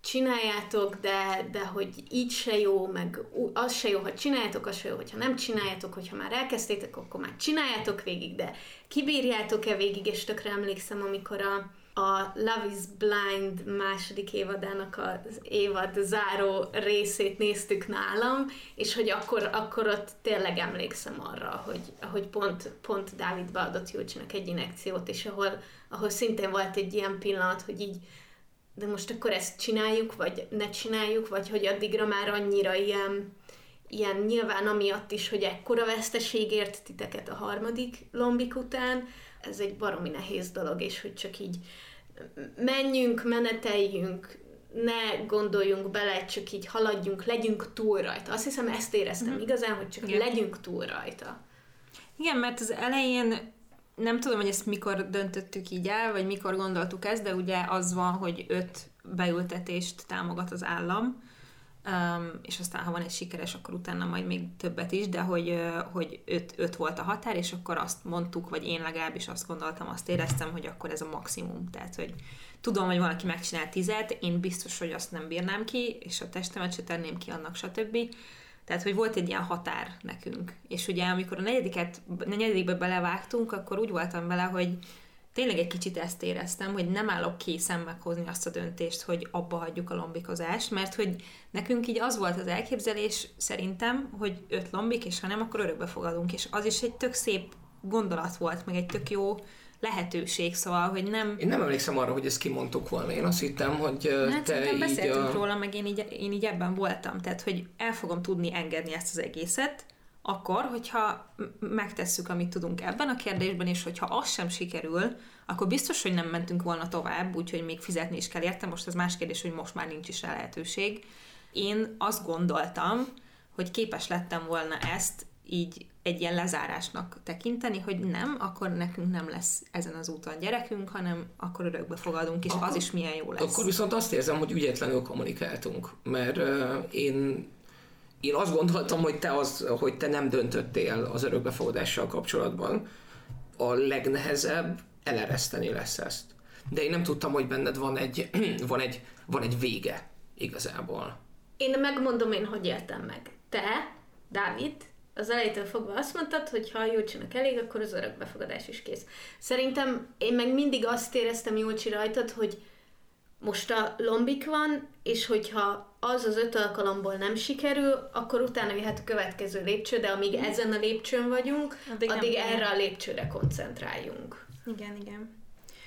csináljátok, de, de hogy így se jó, meg az se jó, ha csináljátok, az se jó, hogyha nem csináljátok, hogyha már elkezdtétek, akkor már csináljátok végig, de kibírjátok-e végig, és tökre emlékszem, amikor a, a Love is Blind második évadának az évad záró részét néztük nálam, és hogy akkor, akkor ott tényleg emlékszem arra, hogy, hogy pont, pont Dávid beadott Júlcsinak egy inekciót, és ahol, ahol szintén volt egy ilyen pillanat, hogy így de most akkor ezt csináljuk, vagy ne csináljuk, vagy hogy addigra már annyira ilyen, ilyen nyilván amiatt is, hogy ekkora veszteségért titeket a harmadik lombik után, ez egy baromi nehéz dolog, és hogy csak így menjünk, meneteljünk, ne gondoljunk bele, csak így haladjunk, legyünk túl rajta. Azt hiszem, ezt éreztem mm. igazán, hogy csak Igen. legyünk túl rajta. Igen, mert az elején nem tudom, hogy ezt mikor döntöttük így el, vagy mikor gondoltuk ezt, de ugye az van, hogy öt beültetést támogat az állam, um, és aztán ha van egy sikeres, akkor utána majd még többet is, de hogy, hogy öt, öt volt a határ, és akkor azt mondtuk, vagy én legalábbis azt gondoltam, azt éreztem, hogy akkor ez a maximum. Tehát, hogy tudom, hogy valaki megcsinál tizet, én biztos, hogy azt nem bírnám ki, és a testemet se tenném ki annak, stb. Tehát, hogy volt egy ilyen határ nekünk. És ugye, amikor a negyediket, a negyedikbe belevágtunk, akkor úgy voltam vele, hogy tényleg egy kicsit ezt éreztem, hogy nem állok készen meghozni azt a döntést, hogy abba hagyjuk a lombikozást, mert hogy nekünk így az volt az elképzelés szerintem, hogy öt lombik, és ha nem, akkor örökbe fogadunk, és az is egy tök szép gondolat volt, meg egy tök jó lehetőség, szóval, hogy nem... Én nem emlékszem arra, hogy ezt kimondtuk volna. Én azt hittem, hogy hát, te így... beszéltünk a... róla, meg én így, én így ebben voltam. Tehát, hogy el fogom tudni engedni ezt az egészet, akkor, hogyha megtesszük, amit tudunk ebben a kérdésben, és hogyha az sem sikerül, akkor biztos, hogy nem mentünk volna tovább, úgyhogy még fizetni is kell érte. Most az más kérdés, hogy most már nincs is rá lehetőség. Én azt gondoltam, hogy képes lettem volna ezt így egy ilyen lezárásnak tekinteni, hogy nem, akkor nekünk nem lesz ezen az úton gyerekünk, hanem akkor örökbe fogadunk, és akkor, az is milyen jó lesz. Akkor viszont azt érzem, hogy ügyetlenül kommunikáltunk, mert uh, én én azt gondoltam, hogy te, az, hogy te nem döntöttél az örökbefogadással kapcsolatban. A legnehezebb elereszteni lesz ezt. De én nem tudtam, hogy benned van egy, van egy, van egy vége igazából. Én megmondom én, hogy éltem meg. Te, Dávid, az elejétől fogva azt mondtad, hogy ha Júlcsinak elég, akkor az örökbefogadás is kész. Szerintem én meg mindig azt éreztem Júlcsi rajtad, hogy most a lombik van, és hogyha az az öt alkalomból nem sikerül, akkor utána jöhet a következő lépcső, de amíg ezen a lépcsőn vagyunk, addig, addig erre a lépcsőre koncentráljunk. Igen, igen.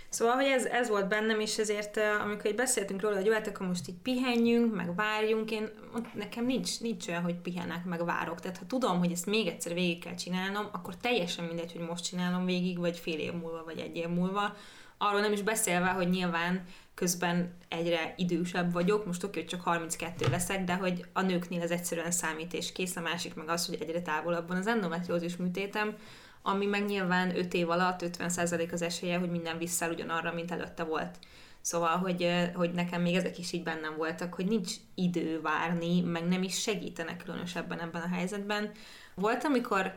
Szóval, hogy ez, ez volt bennem, és ezért, amikor így beszéltünk róla, hogy jó, akkor most így pihenjünk, meg várjunk, én, nekem nincs, nincs olyan, hogy pihenek, meg várok. Tehát ha tudom, hogy ezt még egyszer végig kell csinálnom, akkor teljesen mindegy, hogy most csinálom végig, vagy fél év múlva, vagy egy év múlva. Arról nem is beszélve, hogy nyilván közben egyre idősebb vagyok, most oké, hogy csak 32 leszek, de hogy a nőknél ez egyszerűen számít és kész, a másik meg az, hogy egyre távolabban az endometriózis műtétem, ami meg nyilván 5 év alatt 50% az esélye, hogy minden vissza ugyanarra, mint előtte volt. Szóval, hogy, hogy nekem még ezek is így bennem voltak, hogy nincs idő várni, meg nem is segítenek különösebben ebben a helyzetben. Volt, amikor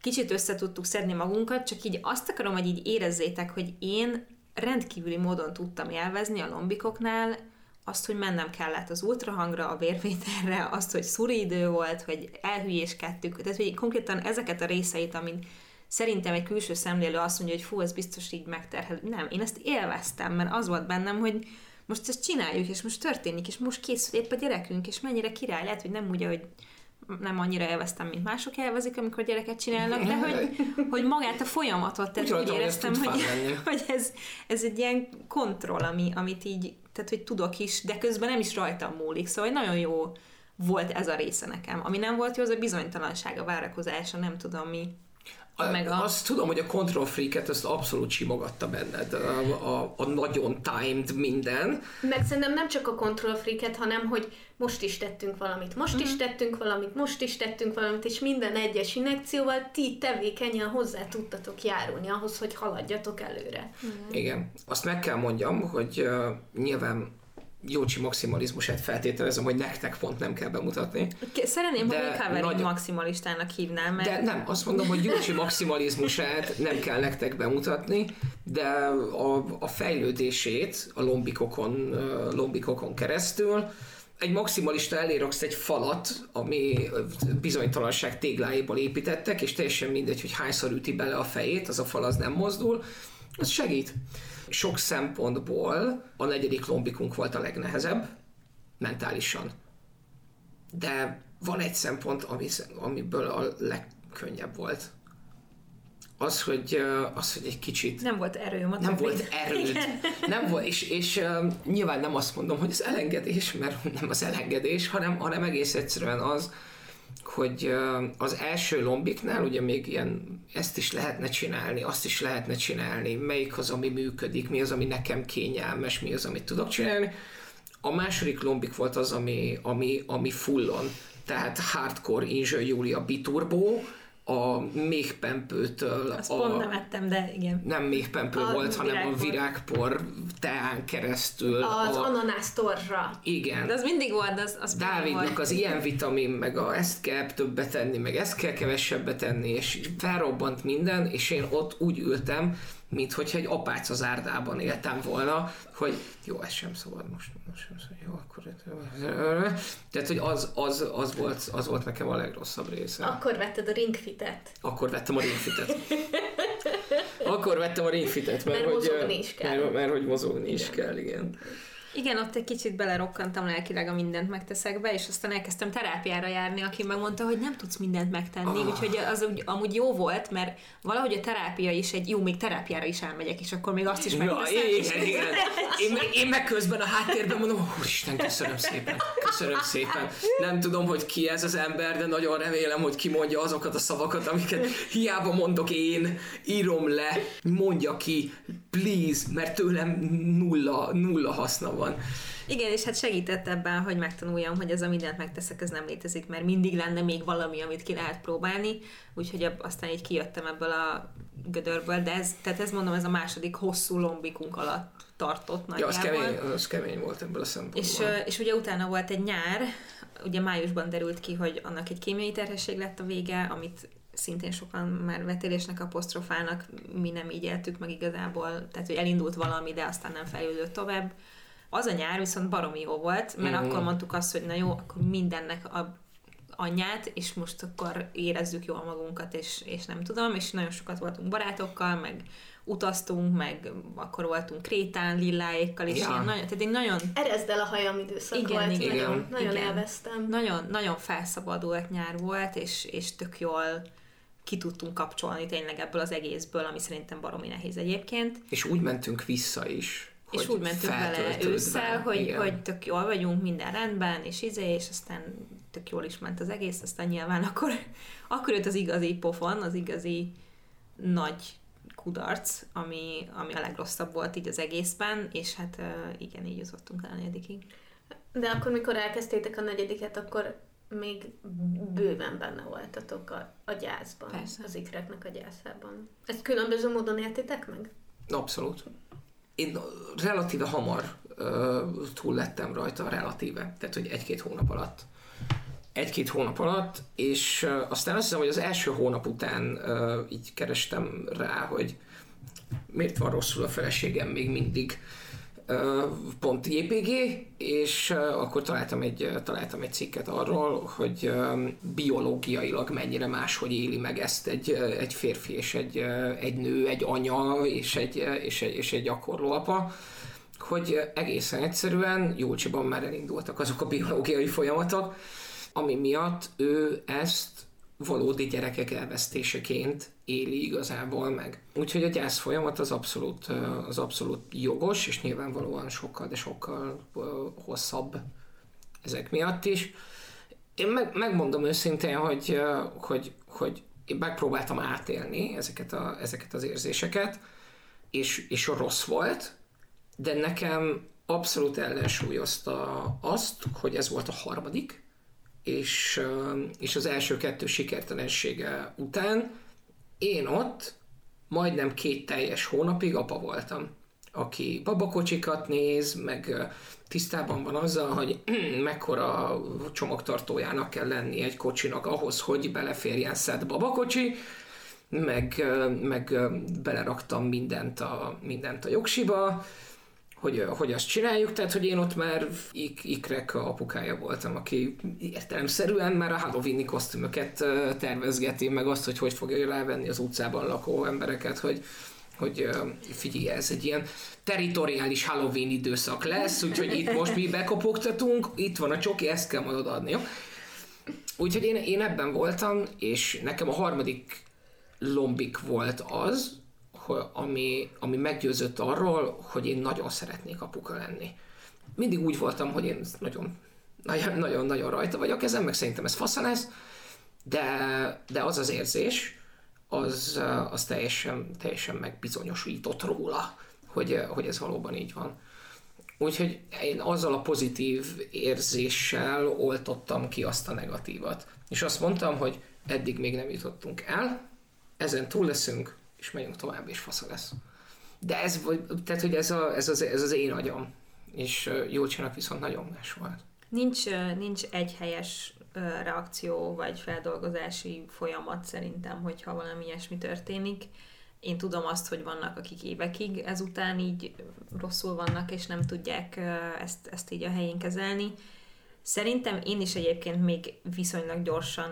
kicsit össze tudtuk szedni magunkat, csak így azt akarom, hogy így érezzétek, hogy én rendkívüli módon tudtam élvezni a lombikoknál azt, hogy mennem kellett az ultrahangra, a vérvételre, azt, hogy szuri idő volt, hogy elhülyéskedtük, tehát hogy konkrétan ezeket a részeit, amin szerintem egy külső szemlélő azt mondja, hogy fú, ez biztos így megterhel. Nem, én ezt élveztem, mert az volt bennem, hogy most ezt csináljuk, és most történik, és most készül épp a gyerekünk, és mennyire király, lehet, hogy nem úgy, hogy nem annyira élveztem, mint mások élvezik, amikor gyereket csinálnak, de hogy, hogy magát a folyamatot, tehát úgy, úgy éreztem, hogy, hogy ez, ez egy ilyen kontroll, ami, amit így, tehát hogy tudok is, de közben nem is rajtam múlik, szóval nagyon jó volt ez a része nekem. Ami nem volt jó, az a bizonytalanság, a várakozása, nem tudom mi. Meg a... Azt tudom, hogy a control freak-et azt abszolút simogatta benned, a, a, a nagyon timed minden. Meg szerintem nem csak a control freak hanem hogy most is tettünk valamit, most uh-huh. is mhm. tettünk valamit, most is tettünk valamit, és minden egyes injekcióval ti tevékenyen hozzá tudtatok járulni ahhoz, hogy haladjatok előre. Uh-huh. Igen. Azt meg kell mondjam, hogy uh, nyilván Jócsi maximalizmusát feltételezem, hogy nektek pont nem kell bemutatni. Szeretném, hogy Recovery nagy... maximalistának hívnám. Mert... De nem, azt mondom, hogy Jócsi maximalizmusát nem kell nektek bemutatni, de a, a fejlődését a lombikokon, lombikokon keresztül egy maximalista eléraksz egy falat, ami bizonytalanság tégláiból építettek, és teljesen mindegy, hogy hányszor üti bele a fejét, az a fal az nem mozdul, az segít. Sok szempontból a negyedik lombikunk volt a legnehezebb, mentálisan. De van egy szempont, ami, amiből a legkönnyebb volt. Az, hogy, az, hogy egy kicsit... Nem volt erő, Nem volt erőd. Nem volt, és, és nyilván nem azt mondom, hogy az elengedés, mert nem az elengedés, hanem, hanem egész egyszerűen az, hogy az első lombiknál ugye még ilyen, ezt is lehetne csinálni, azt is lehetne csinálni, melyik az, ami működik, mi az, ami nekem kényelmes, mi az, amit tudok csinálni. A második lombik volt az, ami, ami, ami fullon, tehát hardcore Injure Julia Biturbo, a méhpempőtől. Azt a, pont nem ettem, de igen. Nem méhpempő a volt, hanem a virágpor teán keresztül. Az a, ananásztorra. Igen. De az mindig volt, az, az Dávidnak az ilyen vitamin, meg a ezt kell többet tenni, meg ezt kell kevesebbet tenni, és felrobbant minden, és én ott úgy ültem, mint hogyha egy az árdában éltem volna, hogy jó, ez sem szabad most, most sem szabad, jó, akkor... Tehát, hogy az, az, az, volt, az volt nekem a legrosszabb része. Akkor vetted a ringfitet. Akkor vettem a ringfitet. Akkor vettem a ringfitet, mert, mert hogy, mozogni is kell. Mert, mert hogy mozogni is kell, igen. Igen, ott egy kicsit belerokkantam lelkileg a mindent megteszek be, és aztán elkezdtem terápiára járni, aki megmondta, hogy nem tudsz mindent megtenni, oh. úgyhogy az úgy, amúgy jó volt, mert valahogy a terápia is egy, jó, még terápiára is elmegyek, és akkor még azt is megteszem. Ja, igen, igen. Én, én meg közben a háttérben mondom, úristen, köszönöm szépen, köszönöm szépen. Nem tudom, hogy ki ez az ember, de nagyon remélem, hogy ki mondja azokat a szavakat, amiket hiába mondok én, írom le, mondja ki, please, mert tőlem nulla, nulla haszna van. Igen, és hát segített ebben, hogy megtanuljam, hogy ez a mindent megteszek, ez nem létezik, mert mindig lenne még valami, amit ki lehet próbálni, úgyhogy aztán így kijöttem ebből a gödörből, de ez, tehát ez mondom, ez a második hosszú lombikunk alatt tartott nagyjából. Ja, az kemény, az kemény volt ebből a szempontból. És, és ugye utána volt egy nyár, ugye májusban derült ki, hogy annak egy kémiai terhesség lett a vége, amit szintén sokan már vetélésnek apostrofálnak, mi nem így éltük meg igazából, tehát hogy elindult valami, de aztán nem fejlődött tovább. Az a nyár viszont baromi jó volt, mert mm-hmm. akkor mondtuk azt, hogy na jó, akkor mindennek a anyját, és most akkor érezzük jól magunkat, és, és nem tudom, és nagyon sokat voltunk barátokkal, meg utaztunk, meg akkor voltunk Krétán, Lilláékkal, és ja. ilyen nagyon, tehát egy nagyon... Erezd el a hajam időszak igen, volt, igen, nagyon, nagyon igen. élveztem. Nagyon, nagyon felszabadult nyár volt, és, és tök jól ki tudtunk kapcsolni tényleg ebből az egészből, ami szerintem baromi nehéz egyébként. És úgy mentünk vissza is, és úgy mentünk vele ősszel, hogy, hogy tök jól vagyunk, minden rendben, és izé, és aztán tök jól is ment az egész, aztán nyilván akkor, akkor jött az igazi pofon, az igazi nagy kudarc, ami, ami a legrosszabb volt így az egészben, és hát igen, így jutottunk el a negyedikig. De akkor, mikor elkezdtétek a negyediket, akkor még bőven benne voltatok a, a gyászban, Persze. az ikreknek a gyászában. Ezt különböző módon értitek meg? Abszolút. Én relatíve hamar uh, túl lettem rajta, relatíve, tehát hogy egy-két hónap alatt. Egy-két hónap alatt, és uh, aztán azt hiszem, hogy az első hónap után uh, így kerestem rá, hogy miért van rosszul a feleségem még mindig JPG, és akkor találtam egy, találtam egy cikket arról, hogy biológiailag mennyire máshogy éli meg ezt egy, egy férfi és egy, egy nő, egy anya és egy, és egy, és egy gyakorló apa, hogy egészen egyszerűen Júlcsiban már elindultak azok a biológiai folyamatok, ami miatt ő ezt valódi gyerekek elvesztéseként éli igazából meg. Úgyhogy a gyász folyamat az abszolút, az abszolút jogos, és nyilvánvalóan sokkal, de sokkal hosszabb ezek miatt is. Én meg, megmondom őszintén, hogy, hogy, hogy én megpróbáltam átélni ezeket, a, ezeket az érzéseket, és, és rossz volt, de nekem abszolút ellensúlyozta azt, hogy ez volt a harmadik, és, és az első kettő sikertelensége után én ott majdnem két teljes hónapig apa voltam, aki babakocsikat néz, meg tisztában van azzal, hogy mekkora csomagtartójának kell lenni egy kocsinak ahhoz, hogy beleférjen szed babakocsi, meg, meg beleraktam mindent a, mindent a jogsiba, hogy, hogy azt csináljuk, tehát hogy én ott már ik- ikrek apukája voltam, aki értelemszerűen már a Halloween-i kosztümöket tervezgeti, meg azt, hogy hogy fogja rávenni az utcában lakó embereket, hogy hogy figyelj, ez egy ilyen teritoriális Halloween időszak lesz, úgyhogy itt most mi bekopogtatunk, itt van a csoki, ezt kell majd odaadni, jó? Úgyhogy én, én ebben voltam, és nekem a harmadik lombik volt az, ami, ami meggyőzött arról, hogy én nagyon szeretnék apuka lenni. Mindig úgy voltam, hogy én nagyon nagyon, nagyon rajta vagyok ezen, meg szerintem ez fasza lesz, de, de az az érzés, az, az teljesen, teljesen megbizonyosított róla, hogy, hogy ez valóban így van. Úgyhogy én azzal a pozitív érzéssel oltottam ki azt a negatívat. És azt mondtam, hogy eddig még nem jutottunk el, ezen túl leszünk, és megyünk tovább, és fasza lesz. De ez, tehát, hogy ez, a, ez, az, ez az én agyam, és Júlcsának viszont nagyon más volt. Nincs, nincs egy helyes reakció vagy feldolgozási folyamat szerintem, hogyha valami ilyesmi történik. Én tudom azt, hogy vannak, akik évekig ezután így rosszul vannak, és nem tudják ezt, ezt így a helyén kezelni. Szerintem én is egyébként még viszonylag gyorsan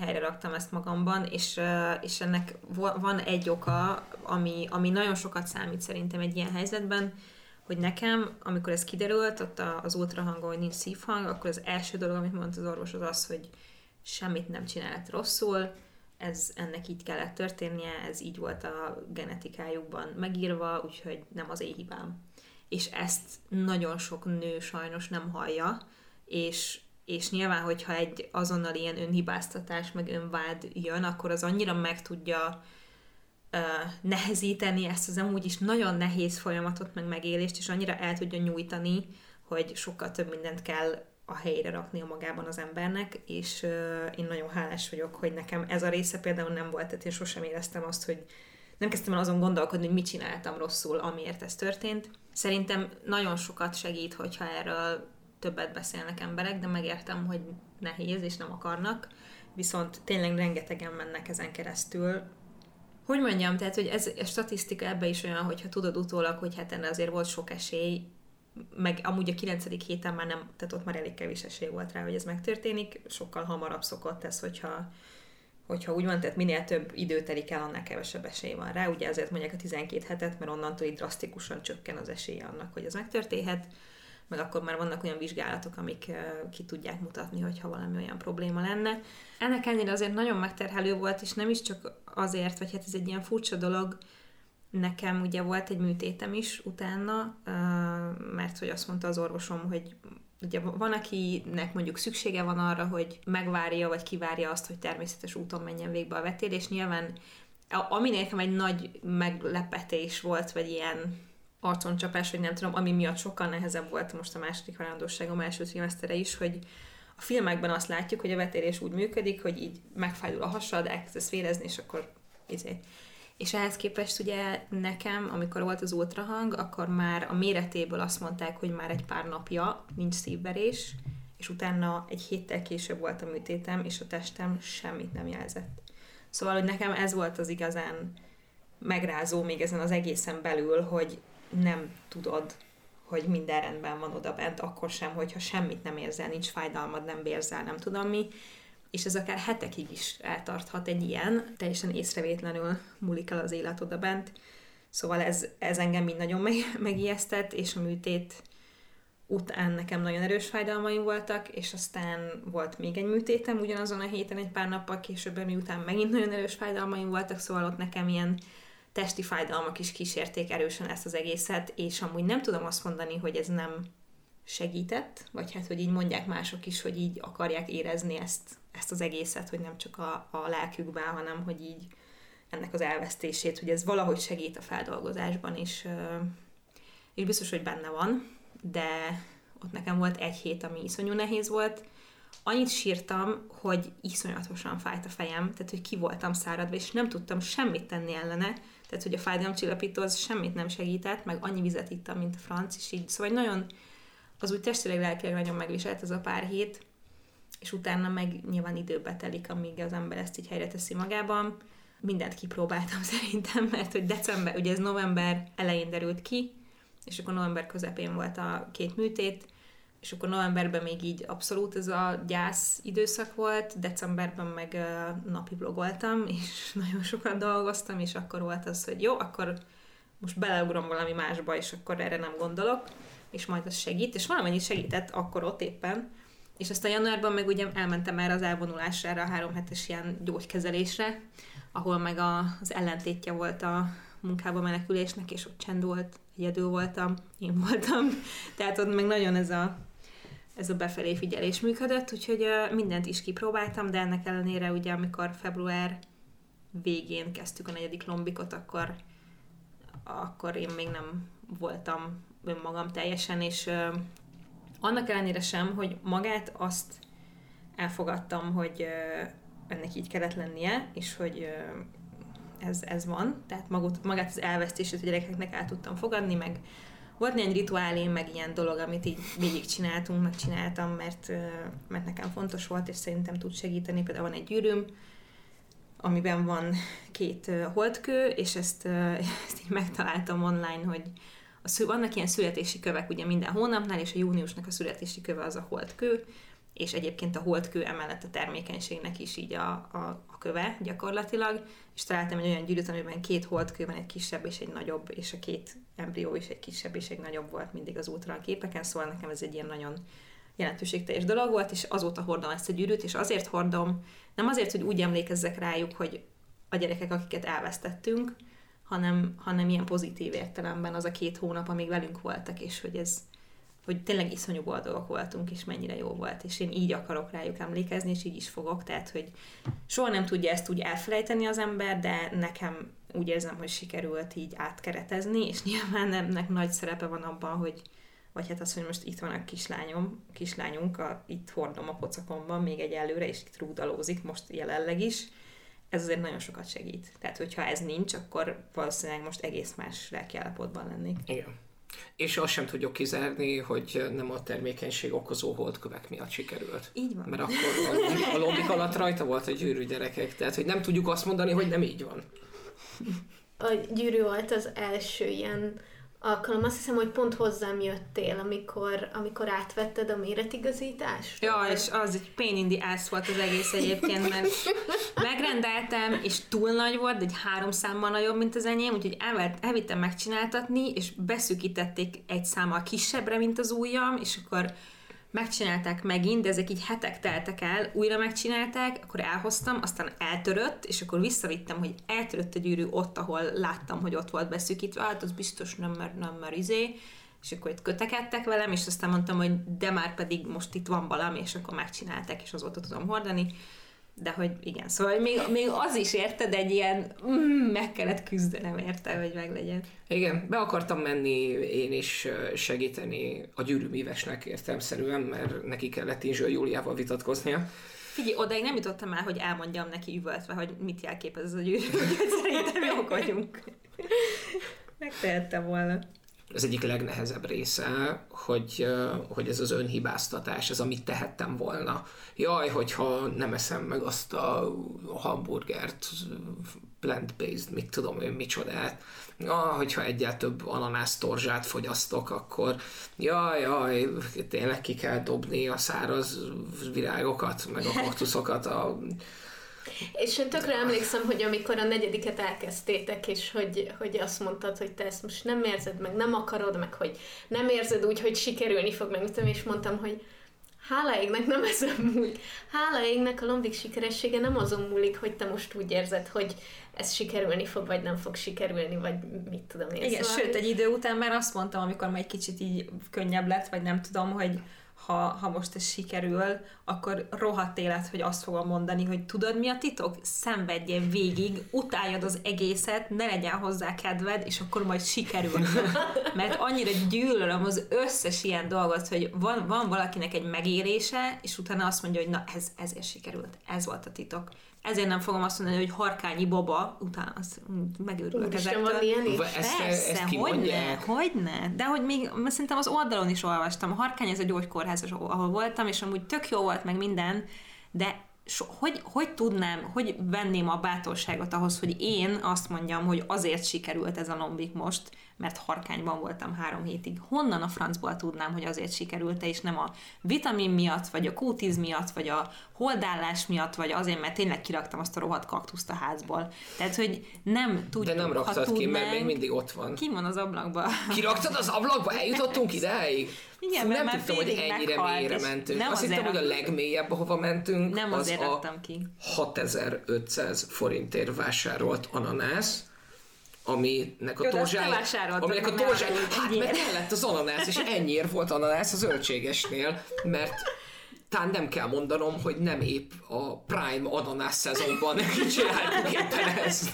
helyre raktam ezt magamban, és, és ennek van egy oka, ami, ami nagyon sokat számít szerintem egy ilyen helyzetben, hogy nekem, amikor ez kiderült, ott az ultrahangon, hogy nincs szívhang, akkor az első dolog, amit mondta az orvos, az az, hogy semmit nem csinált rosszul, ez ennek így kellett történnie, ez így volt a genetikájukban megírva, úgyhogy nem az én hibám. És ezt nagyon sok nő sajnos nem hallja, és és nyilván, hogyha egy azonnal ilyen önhibáztatás, meg önvád jön, akkor az annyira meg tudja uh, nehezíteni ezt az amúgy is nagyon nehéz folyamatot, meg megélést, és annyira el tudja nyújtani, hogy sokkal több mindent kell a helyére rakni a magában az embernek, és uh, én nagyon hálás vagyok, hogy nekem ez a része például nem volt, tehát én sosem éreztem azt, hogy nem kezdtem el azon gondolkodni, hogy mit csináltam rosszul, amiért ez történt. Szerintem nagyon sokat segít, hogyha erről többet beszélnek emberek, de megértem, hogy nehéz és nem akarnak, viszont tényleg rengetegen mennek ezen keresztül. Hogy mondjam, tehát, hogy ez a statisztika ebbe is olyan, hogyha tudod utólag, hogy hát ennek azért volt sok esély, meg amúgy a 9. héten már nem, tehát ott már elég kevés esély volt rá, hogy ez megtörténik, sokkal hamarabb szokott ez, hogyha hogyha úgy van, tehát minél több idő telik el, annál kevesebb esély van rá. Ugye azért mondják a 12 hetet, mert onnantól így drasztikusan csökken az esélye annak, hogy ez megtörténhet, meg akkor már vannak olyan vizsgálatok, amik ki tudják mutatni, hogyha valami olyan probléma lenne. Ennek ellenére azért nagyon megterhelő volt, és nem is csak azért, vagy hát ez egy ilyen furcsa dolog, nekem ugye volt egy műtétem is utána, mert hogy azt mondta az orvosom, hogy Ugye van, akinek mondjuk szüksége van arra, hogy megvárja, vagy kivárja azt, hogy természetes úton menjen végbe a vetélés. Nyilván, ami nekem egy nagy meglepetés volt, vagy ilyen arconcsapás, vagy nem tudom, ami miatt sokkal nehezebb volt most a második halandóságom első trimesztere is, hogy a filmekben azt látjuk, hogy a vetélés úgy működik, hogy így megfájdul a hasad, elkezdesz vérezni, és akkor izé, és ehhez képest ugye nekem, amikor volt az ultrahang, akkor már a méretéből azt mondták, hogy már egy pár napja nincs szívverés, és utána egy héttel később volt a műtétem, és a testem semmit nem jelzett. Szóval, hogy nekem ez volt az igazán megrázó még ezen az egészen belül, hogy nem tudod, hogy minden rendben van oda bent, akkor sem, hogyha semmit nem érzel, nincs fájdalmad, nem bérzel, nem tudom mi, és ez akár hetekig is eltarthat egy ilyen, teljesen észrevétlenül múlik el az élet oda bent. Szóval ez, ez engem mind nagyon meg, megijesztett, és a műtét után nekem nagyon erős fájdalmaim voltak, és aztán volt még egy műtétem ugyanazon a héten, egy pár nappal később, miután megint nagyon erős fájdalmaim voltak, szóval ott nekem ilyen testi fájdalmak is kísérték erősen ezt az egészet, és amúgy nem tudom azt mondani, hogy ez nem segített, vagy hát, hogy így mondják mások is, hogy így akarják érezni ezt ezt az egészet, hogy nem csak a, a lelkükben, hanem hogy így ennek az elvesztését, hogy ez valahogy segít a feldolgozásban, és, és biztos, hogy benne van, de ott nekem volt egy hét, ami iszonyú nehéz volt. Annyit sírtam, hogy iszonyatosan fájt a fejem, tehát hogy ki voltam száradva, és nem tudtam semmit tenni ellene, tehát hogy a fájdalomcsillapító az semmit nem segített, meg annyi vizet ittam, mint a franc, és így, szóval nagyon, az úgy testileg, lelkileg nagyon megviselt ez a pár hét, és utána meg nyilván időbe telik, amíg az ember ezt így helyre teszi magában. Mindent kipróbáltam szerintem, mert hogy december, ugye ez november elején derült ki, és akkor november közepén volt a két műtét, és akkor novemberben még így abszolút ez a gyász időszak volt, decemberben meg napi blogoltam, és nagyon sokat dolgoztam, és akkor volt az, hogy jó, akkor most beleugrom valami másba, és akkor erre nem gondolok, és majd az segít, és valamennyi segített akkor ott éppen, és aztán januárban meg ugye elmentem már az elvonulására, a három hetes ilyen gyógykezelésre, ahol meg a, az ellentétje volt a munkába menekülésnek, és ott csend volt, egyedül voltam, én voltam. Tehát ott meg nagyon ez a, ez a befelé figyelés működött, úgyhogy mindent is kipróbáltam, de ennek ellenére ugye amikor február végén kezdtük a negyedik lombikot, akkor, akkor én még nem voltam önmagam teljesen, és annak ellenére sem, hogy magát azt elfogadtam, hogy ennek így kellett lennie, és hogy ez, ez van, tehát magot, magát az elvesztését a gyerekeknek el tudtam fogadni, meg volt néhány rituálém, meg ilyen dolog, amit így végig csináltunk, meg csináltam, mert, mert nekem fontos volt, és szerintem tud segíteni. Például van egy gyűrűm, amiben van két holdkő, és ezt, ezt így megtaláltam online, hogy a szü- vannak ilyen születési kövek ugye minden hónapnál, és a júniusnak a születési köve az a holdkő, és egyébként a holdkő emellett a termékenységnek is így a, a, a köve gyakorlatilag, és találtam egy olyan gyűrűt, amiben két holdkő van, egy kisebb és egy nagyobb, és a két embrió is egy kisebb és egy nagyobb volt mindig az útra a képeken, szóval nekem ez egy ilyen nagyon jelentőségteljes dolog volt, és azóta hordom ezt a gyűrűt, és azért hordom, nem azért, hogy úgy emlékezzek rájuk, hogy a gyerekek, akiket elvesztettünk, hanem, hanem ilyen pozitív értelemben az a két hónap, amíg velünk voltak, és hogy ez, hogy tényleg iszonyú boldogok voltunk, és mennyire jó volt, és én így akarok rájuk emlékezni, és így is fogok, tehát, hogy soha nem tudja ezt úgy elfelejteni az ember, de nekem úgy érzem, hogy sikerült így átkeretezni, és nyilván ennek nagy szerepe van abban, hogy vagy hát az, hogy most itt van a kislányom, a kislányunk, a, itt hordom a pocakomban még egy előre, és itt rúdalózik most jelenleg is, ez azért nagyon sokat segít. Tehát, hogyha ez nincs, akkor valószínűleg most egész más lelkiállapotban lennék. Igen. És azt sem tudjuk kizárni, hogy nem a termékenység okozó holdkövek miatt sikerült. Így van. Mert akkor a, a lobbik alatt rajta volt a gyűrű gyerekek, tehát hogy nem tudjuk azt mondani, hogy nem így van. A gyűrű volt az első ilyen alkalom. Azt hiszem, hogy pont hozzám jöttél, amikor, amikor átvetted a méretigazítást. Ja, és az egy pain in the ass volt az egész egyébként, mert megrendeltem, és túl nagy volt, egy három számmal nagyobb, mint az enyém, úgyhogy elvett, elvittem megcsináltatni, és beszűkítették egy számmal kisebbre, mint az ujjam, és akkor megcsinálták megint, de ezek így hetek teltek el, újra megcsinálták, akkor elhoztam, aztán eltörött, és akkor visszavittem, hogy eltörött a gyűrű ott, ahol láttam, hogy ott volt beszűkítve, hát az biztos nem, mert nem, mert izé, és akkor itt kötekedtek velem, és aztán mondtam, hogy de már pedig most itt van valami, és akkor megcsinálták, és azóta tudom hordani. De hogy igen, szóval még, még az is érted, egy ilyen mm, meg kellett küzdenem érte, hogy meglegyen. Igen, be akartam menni én is segíteni a gyűrűmívesnek értelmszerűen, mert neki kellett Inzső Júliával vitatkoznia. Figyelj, odaig nem jutottam el, hogy elmondjam neki üvöltve, hogy mit jelképez ez a gyűrű. Szerintem jók vagyunk. Megtehettem volna az egyik legnehezebb része, hogy, hogy ez az önhibáztatás, ez amit tehettem volna. Jaj, hogyha nem eszem meg azt a hamburgert, plant-based, mit tudom én, micsodát. Ah, hogyha egyáltalán több ananász torzsát fogyasztok, akkor jaj, jaj, tényleg ki kell dobni a száraz virágokat, meg a kaktuszokat a és én tökre emlékszem, hogy amikor a negyediket elkezdtétek, és hogy, hogy azt mondtad, hogy te ezt most nem érzed, meg nem akarod, meg hogy nem érzed úgy, hogy sikerülni fog, meg tudom, és mondtam, hogy hála égnek nem ezen múlik. Hála égnek a lombik sikeressége nem azon múlik, hogy te most úgy érzed, hogy ez sikerülni fog, vagy nem fog sikerülni, vagy mit tudom én. Igen, szóval... sőt, egy idő után már azt mondtam, amikor már egy kicsit így könnyebb lett, vagy nem tudom, hogy ha, ha most ez sikerül, akkor rohadt élet, hogy azt fogom mondani, hogy tudod mi a titok? Szenvedjél végig, utáljad az egészet, ne legyen hozzá kedved, és akkor majd sikerül. Mert annyira gyűlölöm az összes ilyen dolgot, hogy van, van valakinek egy megérése, és utána azt mondja, hogy na ez, ezért sikerült, ez volt a titok. Ezért nem fogom azt mondani, hogy harkányi boba, utána azt megőrülök ezektől. van ilyen is? Persze, ezt hogyne, hogyne. De hogy még szerintem az oldalon is olvastam. A harkány ez a gyógykórház, ahol voltam, és amúgy tök jó volt meg minden, de so, hogy, hogy tudnám, hogy venném a bátorságot ahhoz, hogy én azt mondjam, hogy azért sikerült ez a lombik most, mert harkányban voltam három hétig. Honnan a francból tudnám, hogy azért sikerült és nem a vitamin miatt, vagy a kútiz miatt, vagy a holdállás miatt, vagy azért, mert tényleg kiraktam azt a rohadt kaktuszt a házból. Tehát, hogy nem tudjuk, De nem raktad tudnánk, ki, mert még mindig ott van. Ki van az ablakba? Kiraktad az ablakba? Eljutottunk ideig? Igen, Fú, nem tudtam, hogy ennyire meghalt, mélyre mentünk. Nem Azt hittem, hogy a legmélyebb, ahova mentünk, nem az azért a ki. 6500 forintért vásárolt ananász, aminek a torzsája, aminek a torzsája, hát meg kellett az ananász, és ennyiért volt ananász az zöldségesnél, mert talán nem kell mondanom, hogy nem épp a Prime ananász szezonban csináltuk éppen ezt.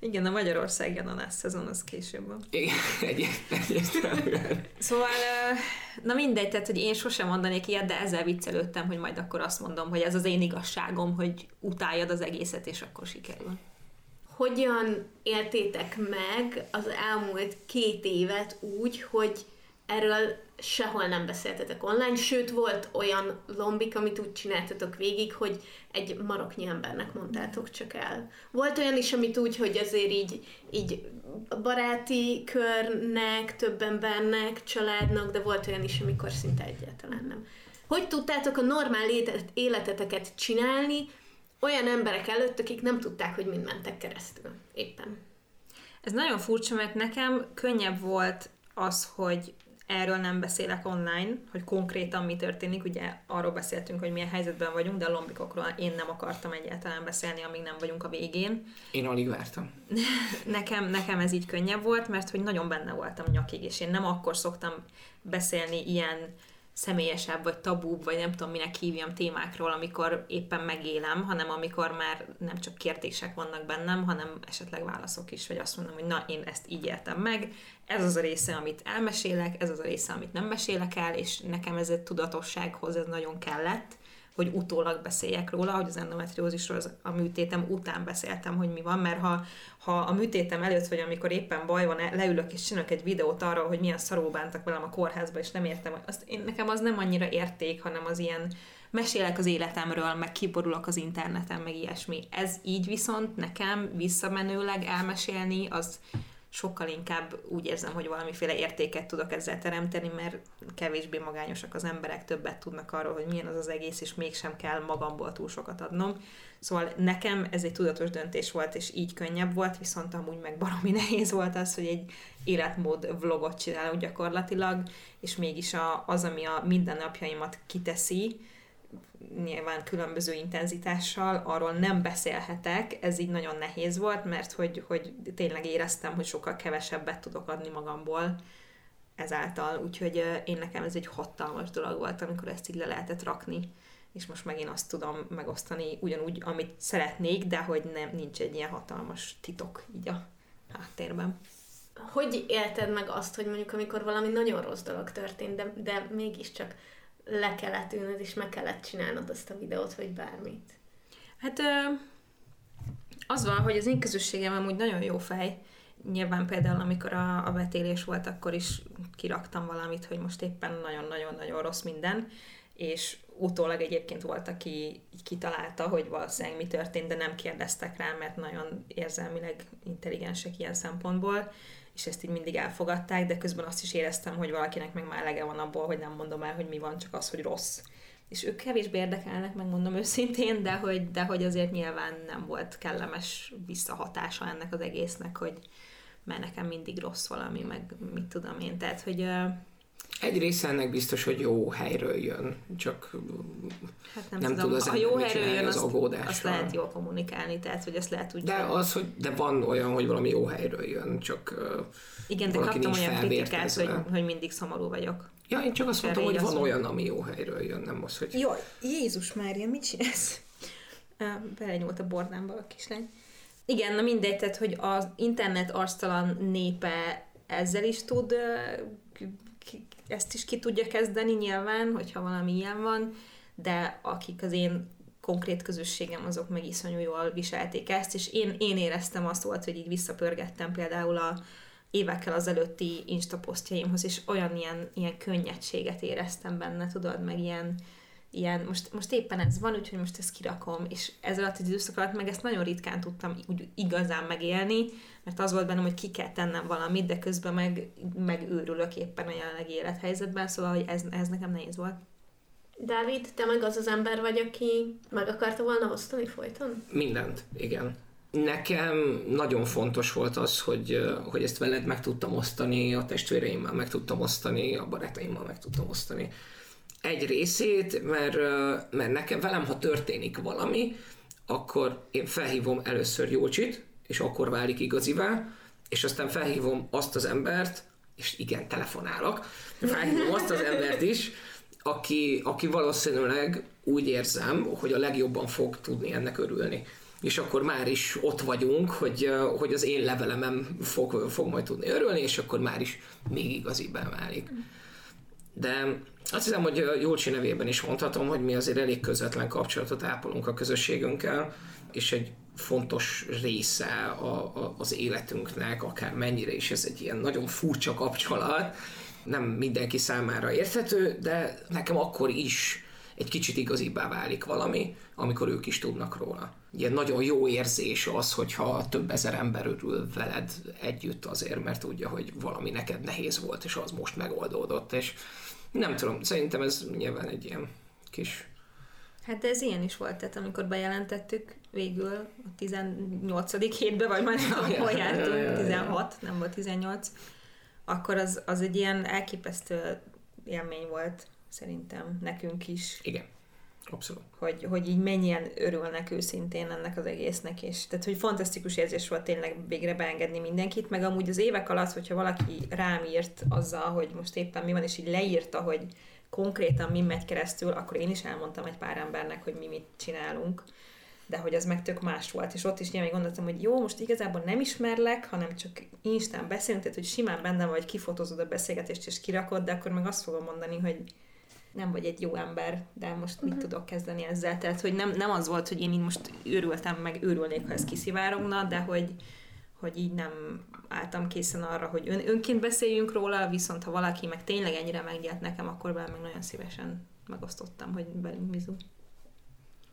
Igen, a Magyarországi ananász szezon az később van. Igen, egyértelműen. Szóval, na mindegy, tehát, hogy én sosem mondanék ilyet, de ezzel viccelődtem, hogy majd akkor azt mondom, hogy ez az én igazságom, hogy utáljad az egészet, és akkor sikerül hogyan éltétek meg az elmúlt két évet úgy, hogy erről sehol nem beszéltetek online, sőt volt olyan lombik, amit úgy csináltatok végig, hogy egy maroknyi embernek mondtátok csak el. Volt olyan is, amit úgy, hogy azért így, így baráti körnek, több embernek, családnak, de volt olyan is, amikor szinte egyáltalán nem. Hogy tudtátok a normál életeteket csinálni, olyan emberek előtt, akik nem tudták, hogy mind mentek keresztül éppen. Ez nagyon furcsa, mert nekem könnyebb volt az, hogy erről nem beszélek online, hogy konkrétan mi történik, ugye arról beszéltünk, hogy milyen helyzetben vagyunk, de a lombikokról én nem akartam egyáltalán beszélni, amíg nem vagyunk a végén. Én alig vártam. nekem, nekem ez így könnyebb volt, mert hogy nagyon benne voltam nyakig, és én nem akkor szoktam beszélni ilyen személyesebb, vagy tabúbb, vagy nem tudom minek hívjam témákról, amikor éppen megélem, hanem amikor már nem csak kérdések vannak bennem, hanem esetleg válaszok is, vagy azt mondom, hogy na, én ezt így értem meg, ez az a része, amit elmesélek, ez az a része, amit nem mesélek el, és nekem ez egy tudatossághoz ez nagyon kellett, hogy utólag beszéljek róla, hogy az endometriózisról az a műtétem után beszéltem, hogy mi van, mert ha, ha a műtétem előtt, vagy amikor éppen baj van, leülök és csinálok egy videót arról, hogy milyen szarul bántak velem a kórházba, és nem értem, azt én, nekem az nem annyira érték, hanem az ilyen mesélek az életemről, meg kiborulok az interneten, meg ilyesmi. Ez így viszont nekem visszamenőleg elmesélni, az sokkal inkább úgy érzem, hogy valamiféle értéket tudok ezzel teremteni, mert kevésbé magányosak az emberek, többet tudnak arról, hogy milyen az az egész, és mégsem kell magamból túl sokat adnom. Szóval nekem ez egy tudatos döntés volt, és így könnyebb volt, viszont amúgy meg baromi nehéz volt az, hogy egy életmód vlogot csinálok gyakorlatilag, és mégis a, az, ami a mindennapjaimat kiteszi, nyilván különböző intenzitással, arról nem beszélhetek, ez így nagyon nehéz volt, mert hogy, hogy tényleg éreztem, hogy sokkal kevesebbet tudok adni magamból ezáltal, úgyhogy én nekem ez egy hatalmas dolog volt, amikor ezt így le lehetett rakni, és most megint azt tudom megosztani ugyanúgy, amit szeretnék, de hogy nem, nincs egy ilyen hatalmas titok így a háttérben. Hogy élted meg azt, hogy mondjuk amikor valami nagyon rossz dolog történt, de, de mégiscsak le kellett ülnöd, és meg kellett csinálnod azt a videót, vagy bármit? Hát az van, hogy az én közösségem amúgy nagyon jó fej. Nyilván például, amikor a, a betélés volt, akkor is kiraktam valamit, hogy most éppen nagyon-nagyon-nagyon rossz minden, és utólag egyébként volt, aki kitalálta, hogy valószínűleg mi történt, de nem kérdeztek rá, mert nagyon érzelmileg intelligensek ilyen szempontból, és ezt így mindig elfogadták, de közben azt is éreztem, hogy valakinek meg már elege van abból, hogy nem mondom el, hogy mi van, csak az, hogy rossz. És ők kevésbé érdekelnek, megmondom őszintén, de hogy, de hogy azért nyilván nem volt kellemes visszahatása ennek az egésznek, hogy mert nekem mindig rossz valami, meg mit tudom én. Tehát, hogy egy része ennek biztos, hogy jó helyről jön, csak hát nem, nem tudom, tud az ha jó helyről jön, az azt, azt lehet jól kommunikálni, tehát hogy ezt lehet úgy... De, az, hogy, de van olyan, hogy valami jó helyről jön, csak Igen, de kaptam olyan kritikát, hogy, hogy mindig szomorú vagyok. Ja, én csak azt mondtam, hogy van olyan, ami jó helyről jön, nem az, hogy... Jaj, Jézus Mária, mit csinálsz? Belenyúlt a bordámba a kislány. Igen, na mindegy, tehát, hogy az internet arctalan népe ezzel is tud ezt is ki tudja kezdeni nyilván, hogyha valami ilyen van, de akik az én konkrét közösségem, azok meg iszonyú jól viselték ezt, és én, én éreztem azt volt, hogy így visszapörgettem például a évekkel az előtti Insta posztjaimhoz, és olyan ilyen, ilyen könnyedséget éreztem benne, tudod, meg ilyen, ilyen, most, most éppen ez van, úgyhogy most ezt kirakom, és ez alatt az időszak alatt meg ezt nagyon ritkán tudtam úgy igazán megélni, mert az volt bennem, hogy ki kell tennem valamit, de közben meg, meg őrülök éppen a jelenlegi élethelyzetben, szóval hogy ez, ez nekem nehéz volt. Dávid, te meg az az ember vagy, aki meg akarta volna osztani folyton? Mindent, igen. Nekem nagyon fontos volt az, hogy, hogy ezt veled meg tudtam osztani, a testvéreimmel meg tudtam osztani, a barátaimmal meg tudtam osztani egy részét, mert, mert nekem velem, ha történik valami, akkor én felhívom először Jócsit, és akkor válik igazivá, és aztán felhívom azt az embert, és igen, telefonálok, felhívom azt az embert is, aki, aki valószínűleg úgy érzem, hogy a legjobban fog tudni ennek örülni. És akkor már is ott vagyunk, hogy, hogy az én levelemem fog, fog majd tudni örülni, és akkor már is még igazibbá válik. De azt hiszem, hogy Jólcsi nevében is mondhatom, hogy mi azért elég közvetlen kapcsolatot ápolunk a közösségünkkel, és egy fontos része a, a, az életünknek, akár mennyire is ez egy ilyen nagyon furcsa kapcsolat, nem mindenki számára érthető, de nekem akkor is egy kicsit igazibbá válik valami, amikor ők is tudnak róla. Ilyen nagyon jó érzés az, hogyha több ezer ember örül veled együtt azért, mert tudja, hogy valami neked nehéz volt, és az most megoldódott, és nem tudom, szerintem ez nyilván egy ilyen kis... Hát de ez ilyen is volt, tehát amikor bejelentettük végül a 18. hétbe, vagy már nem hol jártunk, 16, nem volt 18, akkor az, az egy ilyen elképesztő élmény volt szerintem nekünk is. Igen. Abszolút. Hogy, hogy így mennyien örülnek őszintén ennek az egésznek, és tehát, hogy fantasztikus érzés volt tényleg végre beengedni mindenkit, meg amúgy az évek alatt, hogyha valaki rám írt azzal, hogy most éppen mi van, és így leírta, hogy konkrétan mi megy keresztül, akkor én is elmondtam egy pár embernek, hogy mi mit csinálunk, de hogy az meg tök más volt, és ott is nyilván gondoltam, hogy jó, most igazából nem ismerlek, hanem csak Instán beszélünk, tehát hogy simán benne vagy, kifotózod a beszélgetést és kirakod, de akkor meg azt fogom mondani, hogy nem vagy egy jó ember, de most mit uh-huh. tudok kezdeni ezzel? Tehát, hogy nem, nem az volt, hogy én így most őrültem, meg őrülnék, ha ez kiszivárogna, de hogy, hogy így nem álltam készen arra, hogy ön, önként beszéljünk róla, viszont ha valaki meg tényleg ennyire megnyert nekem, akkor vele meg nagyon szívesen megosztottam, hogy belünk bizú.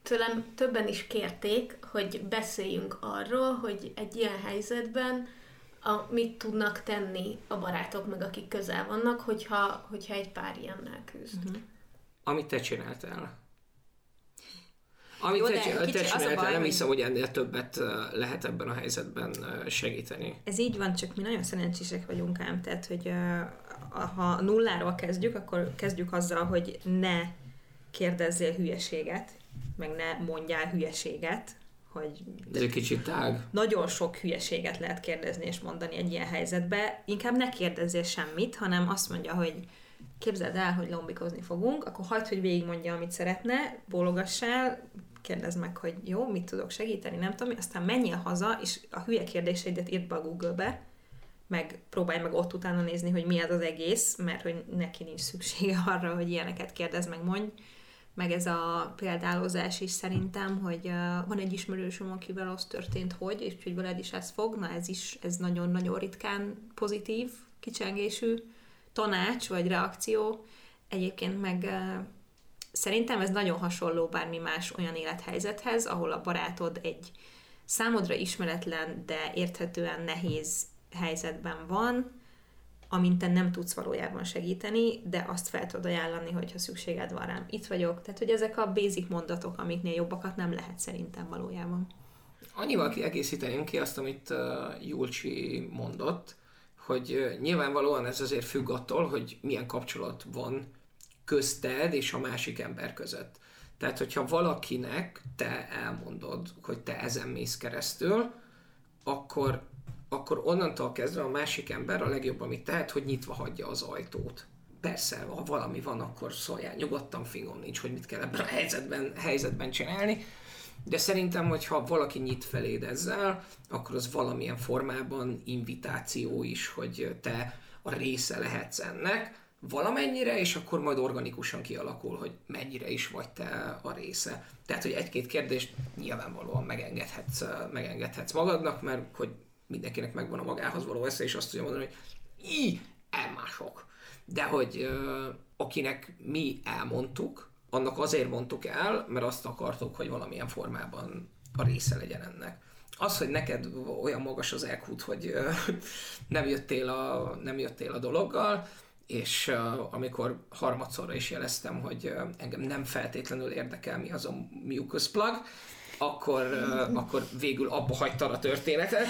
Tőlem többen is kérték, hogy beszéljünk arról, hogy egy ilyen helyzetben a, mit tudnak tenni a barátok, meg akik közel vannak, hogyha, hogyha egy pár ilyennel küzd. Uh-huh. Amit te csináltál. Amit Jó, te, de csi- kicsi- te csináltál, baj, nem hogy- hiszem, hogy ennél többet lehet ebben a helyzetben segíteni. Ez így van, csak mi nagyon szerencsések vagyunk ám, tehát, hogy ha nulláról kezdjük, akkor kezdjük azzal, hogy ne kérdezzél hülyeséget, meg ne mondjál hülyeséget, hogy Ez egy kicsit tág. nagyon sok hülyeséget lehet kérdezni és mondani egy ilyen helyzetbe. Inkább ne kérdezzél semmit, hanem azt mondja, hogy képzeld el, hogy lombikozni fogunk, akkor hagyd, hogy végigmondja, amit szeretne, bólogassál, kérdezd meg, hogy jó, mit tudok segíteni, nem tudom, aztán menjél haza, és a hülye kérdéseidet írd be a Google-be, meg próbálj meg ott utána nézni, hogy mi az az egész, mert hogy neki nincs szüksége arra, hogy ilyeneket kérdez meg mondj. Meg ez a példálozás is szerintem, hogy uh, van egy ismerősöm, akivel az történt, hogy, és hogy veled is ez fog, na ez is, ez nagyon-nagyon ritkán pozitív, kicsengésű tanács vagy reakció. Egyébként meg uh, szerintem ez nagyon hasonló bármi más olyan élethelyzethez, ahol a barátod egy számodra ismeretlen, de érthetően nehéz helyzetben van, amint te nem tudsz valójában segíteni, de azt fel tudod ajánlani, hogyha szükséged van rám. Itt vagyok. Tehát, hogy ezek a basic mondatok, amiknél jobbakat nem lehet szerintem valójában. Annyival kiegészíteném ki azt, amit uh, Julcsi mondott, hogy uh, nyilvánvalóan ez azért függ attól, hogy milyen kapcsolat van közted és a másik ember között. Tehát, hogyha valakinek te elmondod, hogy te ezen mész keresztül, akkor, akkor onnantól kezdve a másik ember a legjobb, amit tehet, hogy nyitva hagyja az ajtót. Persze, ha valami van, akkor szóljál nyugodtan, fingom nincs, hogy mit kell ebben a helyzetben, helyzetben csinálni, de szerintem, hogyha valaki nyit feléd ezzel, akkor az valamilyen formában invitáció is, hogy te a része lehetsz ennek, valamennyire, és akkor majd organikusan kialakul, hogy mennyire is vagy te a része. Tehát, hogy egy-két kérdést nyilvánvalóan megengedhetsz, megengedhetsz magadnak, mert hogy mindenkinek megvan a magához való esze, és azt tudja mondani, hogy í, elmások. De hogy akinek mi elmondtuk, annak azért mondtuk el, mert azt akartuk, hogy valamilyen formában a része legyen ennek. Az, hogy neked olyan magas az elkút, hogy nem, jöttél a, nem jöttél a dologgal, és uh, amikor harmadszorra is jeleztem, hogy uh, engem nem feltétlenül érdekel mi az a mucus plug, akkor, uh, akkor végül abba hagytad a történetet.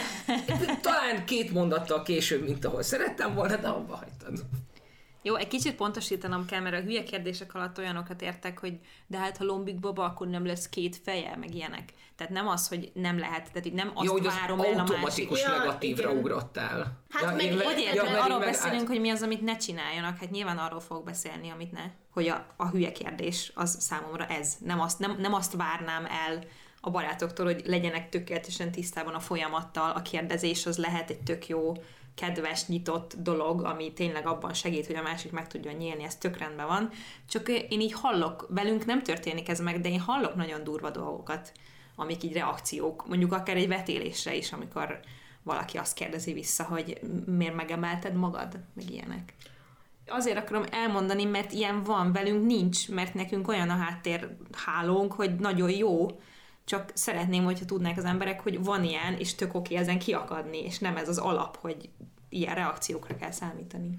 Talán két mondattal később, mint ahol szerettem volna, de abba hagytad. Jó, egy kicsit pontosítanom kell, mert a hülye kérdések alatt olyanokat értek, hogy de hát ha lombik baba, akkor nem lesz két feje, meg ilyenek. Tehát nem az, hogy nem lehet, tehát így nem azt Jó, hogy az várom el a automatikus Ja, negatívra igen. ugrottál. Hát meg- én Hogy érted? ja, arról meg beszélünk, át- hogy mi az, amit ne csináljanak. Hát nyilván arról fogok beszélni, amit ne. Hogy a, a hülye kérdés az számomra ez. Nem azt, nem, nem azt várnám el a barátoktól, hogy legyenek tökéletesen tisztában a folyamattal. A kérdezés az lehet egy tök jó, kedves, nyitott dolog, ami tényleg abban segít, hogy a másik meg tudja nyílni, ez tök rendben van. Csak én így hallok, velünk nem történik ez meg, de én hallok nagyon durva dolgokat, amik így reakciók, mondjuk akár egy vetélésre is, amikor valaki azt kérdezi vissza, hogy miért megemelted magad, meg ilyenek. Azért akarom elmondani, mert ilyen van, velünk nincs, mert nekünk olyan a háttér hálónk, hogy nagyon jó, csak szeretném, hogyha tudnák az emberek, hogy van ilyen, és tök oké ezen kiakadni, és nem ez az alap, hogy ilyen reakciókra kell számítani.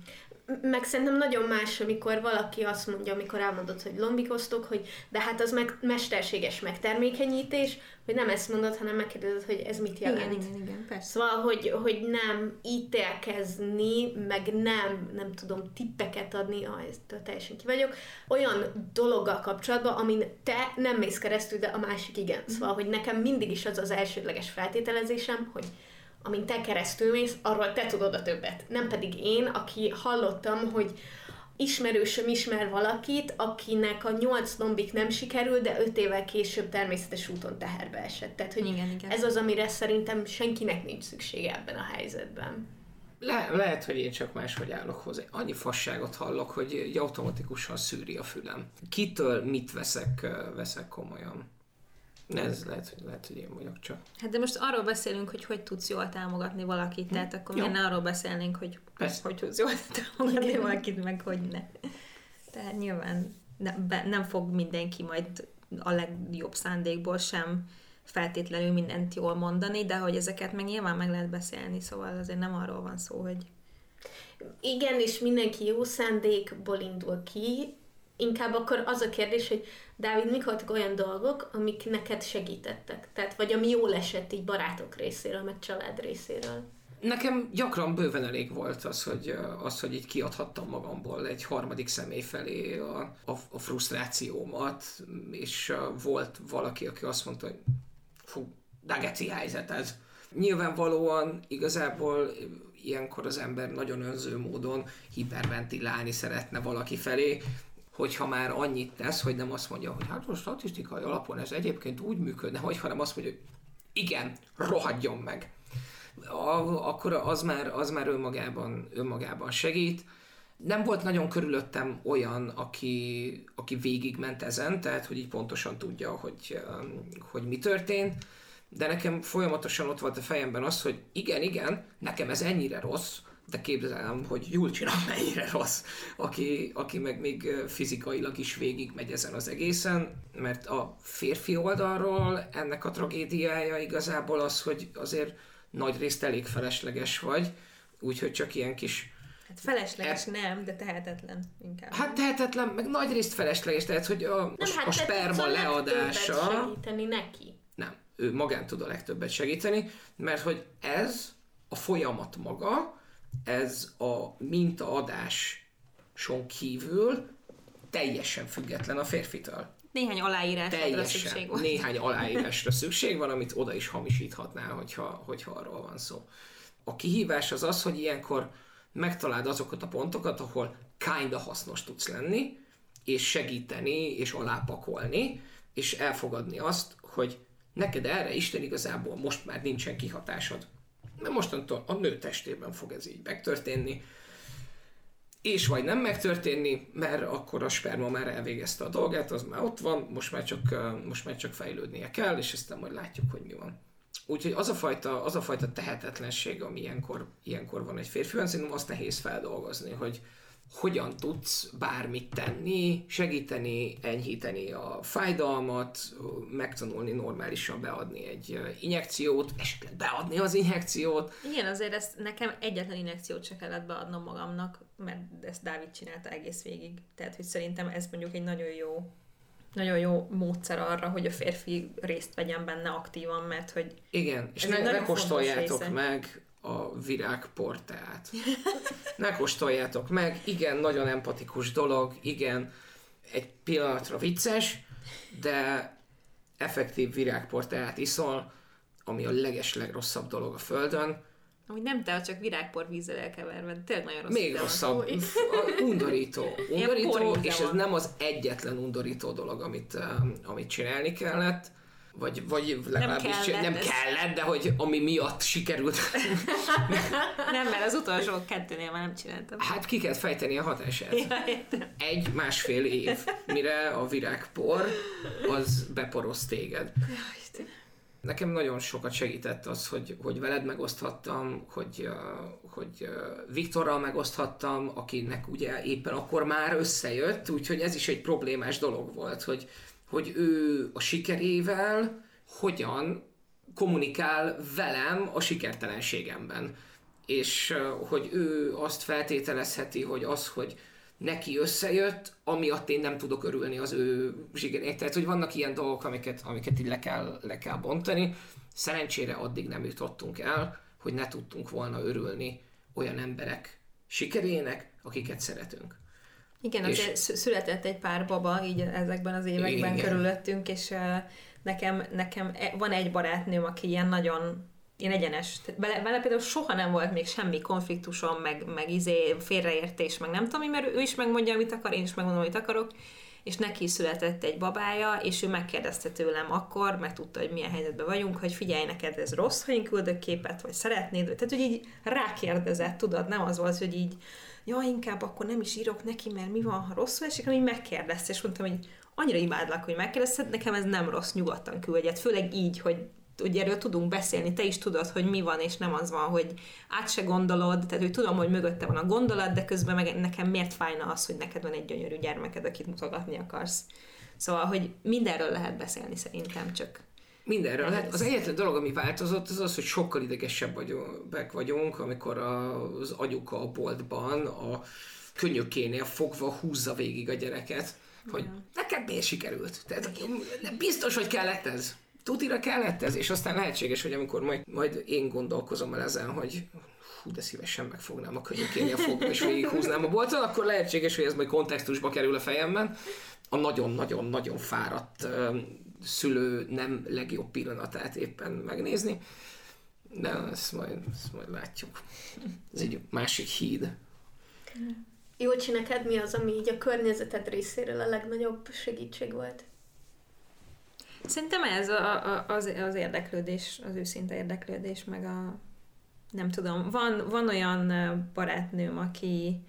Meg szerintem nagyon más, amikor valaki azt mondja, amikor elmondod, hogy lombikoztok, hogy de hát az meg mesterséges megtermékenyítés, hogy nem ezt mondod, hanem megkérdezed, hogy ez mit jelent. Igen, igen, igen, persze. Szóval, hogy, hogy nem ítélkezni, meg nem, nem tudom, tippeket adni, ah, ezt teljesen ki vagyok, olyan dologgal kapcsolatban, amin te nem mész keresztül, de a másik igen. Szóval, hogy nekem mindig is az az elsődleges feltételezésem, hogy amin te keresztül mész, arról te tudod a többet. Nem pedig én, aki hallottam, hogy ismerősöm ismer valakit, akinek a nyolc lombik nem sikerül, de öt évvel később természetes úton teherbe esett. Tehát, hogy Igen, igen. ez az, amire szerintem senkinek nincs szüksége ebben a helyzetben. Le, lehet, hogy én csak máshogy állok hozzá. Annyi fasságot hallok, hogy automatikusan szűri a fülem. Kitől mit veszek, veszek komolyan? Ez lehet, hogy, lehet, hogy én vagyok csak. Hát de most arról beszélünk, hogy hogy tudsz jól támogatni valakit, tehát akkor miért ne arról beszélnénk, hogy Persze. hogy tudsz jól támogatni valakit, meg hogy ne. Tehát nyilván ne, be, nem fog mindenki majd a legjobb szándékból sem feltétlenül mindent jól mondani, de hogy ezeket meg nyilván meg lehet beszélni, szóval azért nem arról van szó, hogy... Igen, és mindenki jó szándékból indul ki, inkább akkor az a kérdés, hogy Dávid, mik voltak olyan dolgok, amik neked segítettek? Tehát, vagy ami jól esett így barátok részéről, meg család részéről? Nekem gyakran bőven elég volt az, hogy, az, hogy így kiadhattam magamból egy harmadik személy felé a, a, a frusztrációmat, és volt valaki, aki azt mondta, hogy fú, de geci helyzet ez. Nyilvánvalóan igazából ilyenkor az ember nagyon önző módon hiperventilálni szeretne valaki felé, hogyha már annyit tesz, hogy nem azt mondja, hogy hát a statisztikai alapon ez egyébként úgy működne, hogy hanem azt mondja, hogy igen, rohadjon meg. A, akkor az már, az már önmagában, önmagában segít. Nem volt nagyon körülöttem olyan, aki, aki végigment ezen, tehát hogy így pontosan tudja, hogy, um, hogy mi történt, de nekem folyamatosan ott volt a fejemben az, hogy igen, igen, nekem ez ennyire rossz, de képzelem, hogy Jul csinál mennyire rossz, aki, aki meg még fizikailag is végig megy ezen az egészen, mert a férfi oldalról ennek a tragédiája igazából az, hogy azért nagy részt elég felesleges vagy, úgyhogy csak ilyen kis Hát felesleges e... nem, de tehetetlen inkább. Hát tehetetlen, meg nagy részt felesleges, tehát hogy a, nem, a, hát a sperma leadása... segíteni neki. Nem, ő magán tud a legtöbbet segíteni, mert hogy ez a folyamat maga, ez a mintaadáson kívül teljesen független a férfitől. Néhány aláírásra teljesen, szükség van. Néhány aláírásra szükség van, amit oda is hamisíthatnál, hogyha, hogyha arról van szó. A kihívás az az, hogy ilyenkor megtaláld azokat a pontokat, ahol kinda hasznos tudsz lenni, és segíteni, és alápakolni, és elfogadni azt, hogy neked erre Isten igazából most már nincsen kihatásod. Mert mostantól a nő testében fog ez így megtörténni, és vagy nem megtörténni, mert akkor a sperma már elvégezte a dolgát, az már ott van, most már csak, most már csak fejlődnie kell, és aztán majd látjuk, hogy mi van. Úgyhogy az a fajta, az a fajta tehetetlenség, ami ilyenkor, ilyenkor van egy férfiban, szerintem azt nehéz feldolgozni, hogy, hogyan tudsz bármit tenni, segíteni, enyhíteni a fájdalmat, megtanulni normálisan beadni egy injekciót, esetleg beadni az injekciót. Igen, azért ezt nekem egyetlen injekciót se kellett beadnom magamnak, mert ezt Dávid csinálta egész végig. Tehát, hogy szerintem ez mondjuk egy nagyon jó nagyon jó módszer arra, hogy a férfi részt vegyen benne aktívan, mert hogy... Igen, és ne, ne kóstoljátok meg a virágportát. Ne kóstoljátok meg, igen, nagyon empatikus dolog, igen, egy pillanatra vicces, de effektív virágportát iszol, ami a leges legrosszabb dolog a Földön. Ami nem te, csak virágpor vízzel elkeverve, tényleg nagyon rossz. Még rosszabb. Undorító. Undorító, és ez nem az egyetlen undorító dolog, amit, amit csinálni kellett vagy, vagy legalábbis nem kellett, nem kellett, de hogy ami miatt sikerült. nem, mert az utolsó kettőnél már nem csináltam. Hát ki kell fejteni a hatását. Ja, Egy másfél év, mire a virágpor az beporoz téged. Nekem nagyon sokat segített az, hogy, hogy veled megoszthattam, hogy, hogy Viktorral megoszthattam, akinek ugye éppen akkor már összejött, úgyhogy ez is egy problémás dolog volt, hogy, hogy ő a sikerével hogyan kommunikál velem a sikertelenségemben. És hogy ő azt feltételezheti, hogy az, hogy neki összejött, amiatt én nem tudok örülni az ő sikerének. Tehát, hogy vannak ilyen dolgok, amiket, amiket így le kell, le kell bontani. Szerencsére addig nem jutottunk el, hogy ne tudtunk volna örülni olyan emberek sikerének, akiket szeretünk. Igen, és... azért született egy pár baba így ezekben az években Igen. körülöttünk, és nekem, nekem e, van egy barátnőm, aki ilyen nagyon ilyen egyenes. Vele, vele például soha nem volt még semmi konfliktusom, meg, meg izé, félreértés, meg nem tudom, mert ő is megmondja, amit akar, én is megmondom, amit akarok, és neki született egy babája, és ő megkérdezte tőlem akkor, mert tudta, hogy milyen helyzetben vagyunk, hogy figyelj, neked ez rossz, ha én küldök képet, vagy szeretnéd, tehát hogy így rákérdezett, tudod, nem az volt, hogy így ja, inkább akkor nem is írok neki, mert mi van, ha rosszul esik, hanem megkérdezte, és mondtam, hogy annyira imádlak, hogy megkérdezted, nekem ez nem rossz, nyugodtan küldjet, főleg így, hogy ugye erről tudunk beszélni, te is tudod, hogy mi van, és nem az van, hogy át se gondolod, tehát hogy tudom, hogy mögötte van a gondolat, de közben meg nekem miért fájna az, hogy neked van egy gyönyörű gyermeked, akit mutogatni akarsz. Szóval, hogy mindenről lehet beszélni szerintem, csak Mindenről. Hát az egyetlen dolog, ami változott, az az, hogy sokkal idegesebb vagyunk, vagyunk amikor az anyuka a boltban a könyökénél fogva húzza végig a gyereket, hogy neked miért sikerült. Tehát biztos, hogy kellett ez. Tutira kellett ez, és aztán lehetséges, hogy amikor majd, majd én gondolkozom el ezen, hogy hú, de szívesen megfognám a könyökénél fogva, és végighúznám a bolton, akkor lehetséges, hogy ez majd kontextusba kerül a fejemben. A nagyon-nagyon-nagyon fáradt szülő nem legjobb pillanatát éppen megnézni. De ezt majd, ezt majd látjuk. Ez egy másik híd. Jócsi, neked mi az, ami így a környezeted részéről a legnagyobb segítség volt? Szerintem ez a, a, az, az érdeklődés, az őszinte érdeklődés, meg a nem tudom, van, van olyan barátnőm, aki,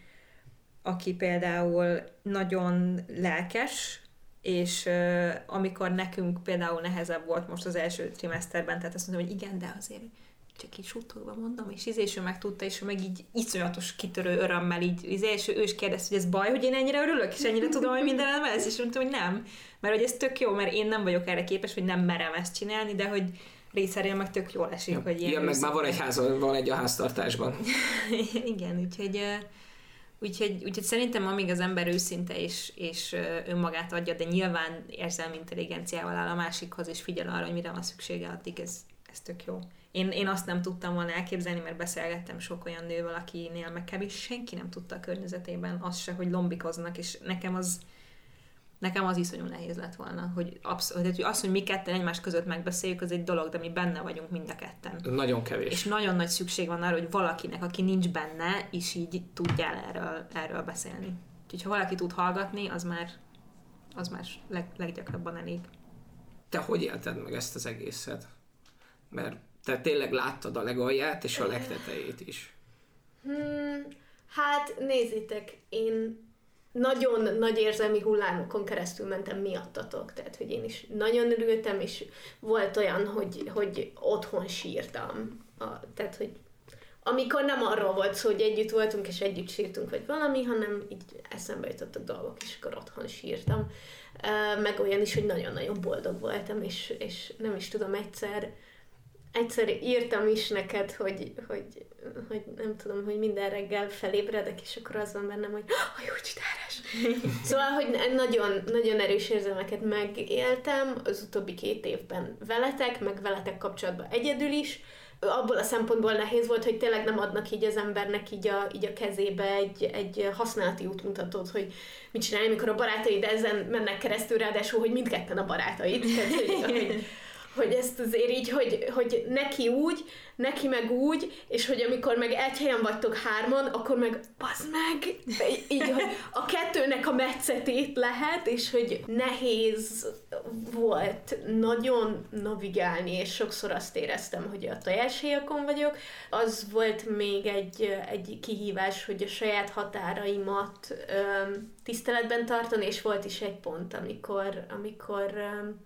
aki például nagyon lelkes, és uh, amikor nekünk például nehezebb volt most az első trimeszterben, tehát azt mondom, hogy igen, de azért csak így suttogva mondom, és íz, és ő meg tudta, és ő meg így iszonyatos kitörő örömmel így, íz, és ő, is kérdezte, hogy ez baj, hogy én ennyire örülök, és ennyire tudom, hogy minden ez, és mondtam, hogy nem, mert hogy ez tök jó, mert én nem vagyok erre képes, hogy nem merem ezt csinálni, de hogy részéről meg tök jól esik, ja, hogy ilyen... Igen, meg már van egy házon, van egy a háztartásban. igen, úgyhogy Úgyhogy, úgyhogy szerintem amíg az ember őszinte és, és önmagát adja, de nyilván érzelmi intelligenciával áll a másikhoz, és figyel arra, hogy mire van szüksége, addig ez, ez tök jó. Én, én azt nem tudtam volna elképzelni, mert beszélgettem sok olyan nővel, akinél meg kb. senki nem tudta a környezetében azt se, hogy lombikoznak, és nekem az, nekem az iszonyú nehéz lett volna, hogy, absz- hogy az, hogy mi ketten egymás között megbeszéljük, az egy dolog, de mi benne vagyunk mind a ketten. Nagyon kevés. És nagyon nagy szükség van arra, hogy valakinek, aki nincs benne, is így tudjál erről, erről beszélni. Úgyhogy ha valaki tud hallgatni, az már, az már leg, leggyakrabban elég. Te hogy élted meg ezt az egészet? Mert te tényleg láttad a legalját és a legtetejét is. Hmm, hát nézzétek, én nagyon nagy érzelmi hullámokon keresztül mentem miattatok, tehát hogy én is nagyon örültem, és volt olyan, hogy, hogy otthon sírtam. A, tehát, hogy amikor nem arról volt szó, hogy együtt voltunk, és együtt sírtunk, vagy valami, hanem így eszembe jutottak dolgok, és akkor otthon sírtam. Meg olyan is, hogy nagyon-nagyon boldog voltam, és, és nem is tudom, egyszer egyszer írtam is neked, hogy, hogy, hogy nem tudom, hogy minden reggel felébredek, és akkor az van bennem, hogy a jó csitárás. szóval, hogy nagyon, nagyon erős érzelmeket megéltem az utóbbi két évben veletek, meg veletek kapcsolatban egyedül is, abból a szempontból nehéz volt, hogy tényleg nem adnak így az embernek így a, így a kezébe egy, egy használati útmutatót, hogy mit csinálni, amikor a barátaid ezen mennek keresztül, ráadásul, hogy mindketten a barátaid. Tehát, hogy, hogy, hogy ezt azért így, hogy, hogy neki úgy, neki meg úgy, és hogy amikor meg egy helyen vagytok hárman, akkor meg az meg, így, hogy a kettőnek a metszetét lehet, és hogy nehéz volt nagyon navigálni, és sokszor azt éreztem, hogy a tojáshéjakon vagyok. Az volt még egy, egy kihívás, hogy a saját határaimat öm, tiszteletben tartani, és volt is egy pont, amikor, amikor öm,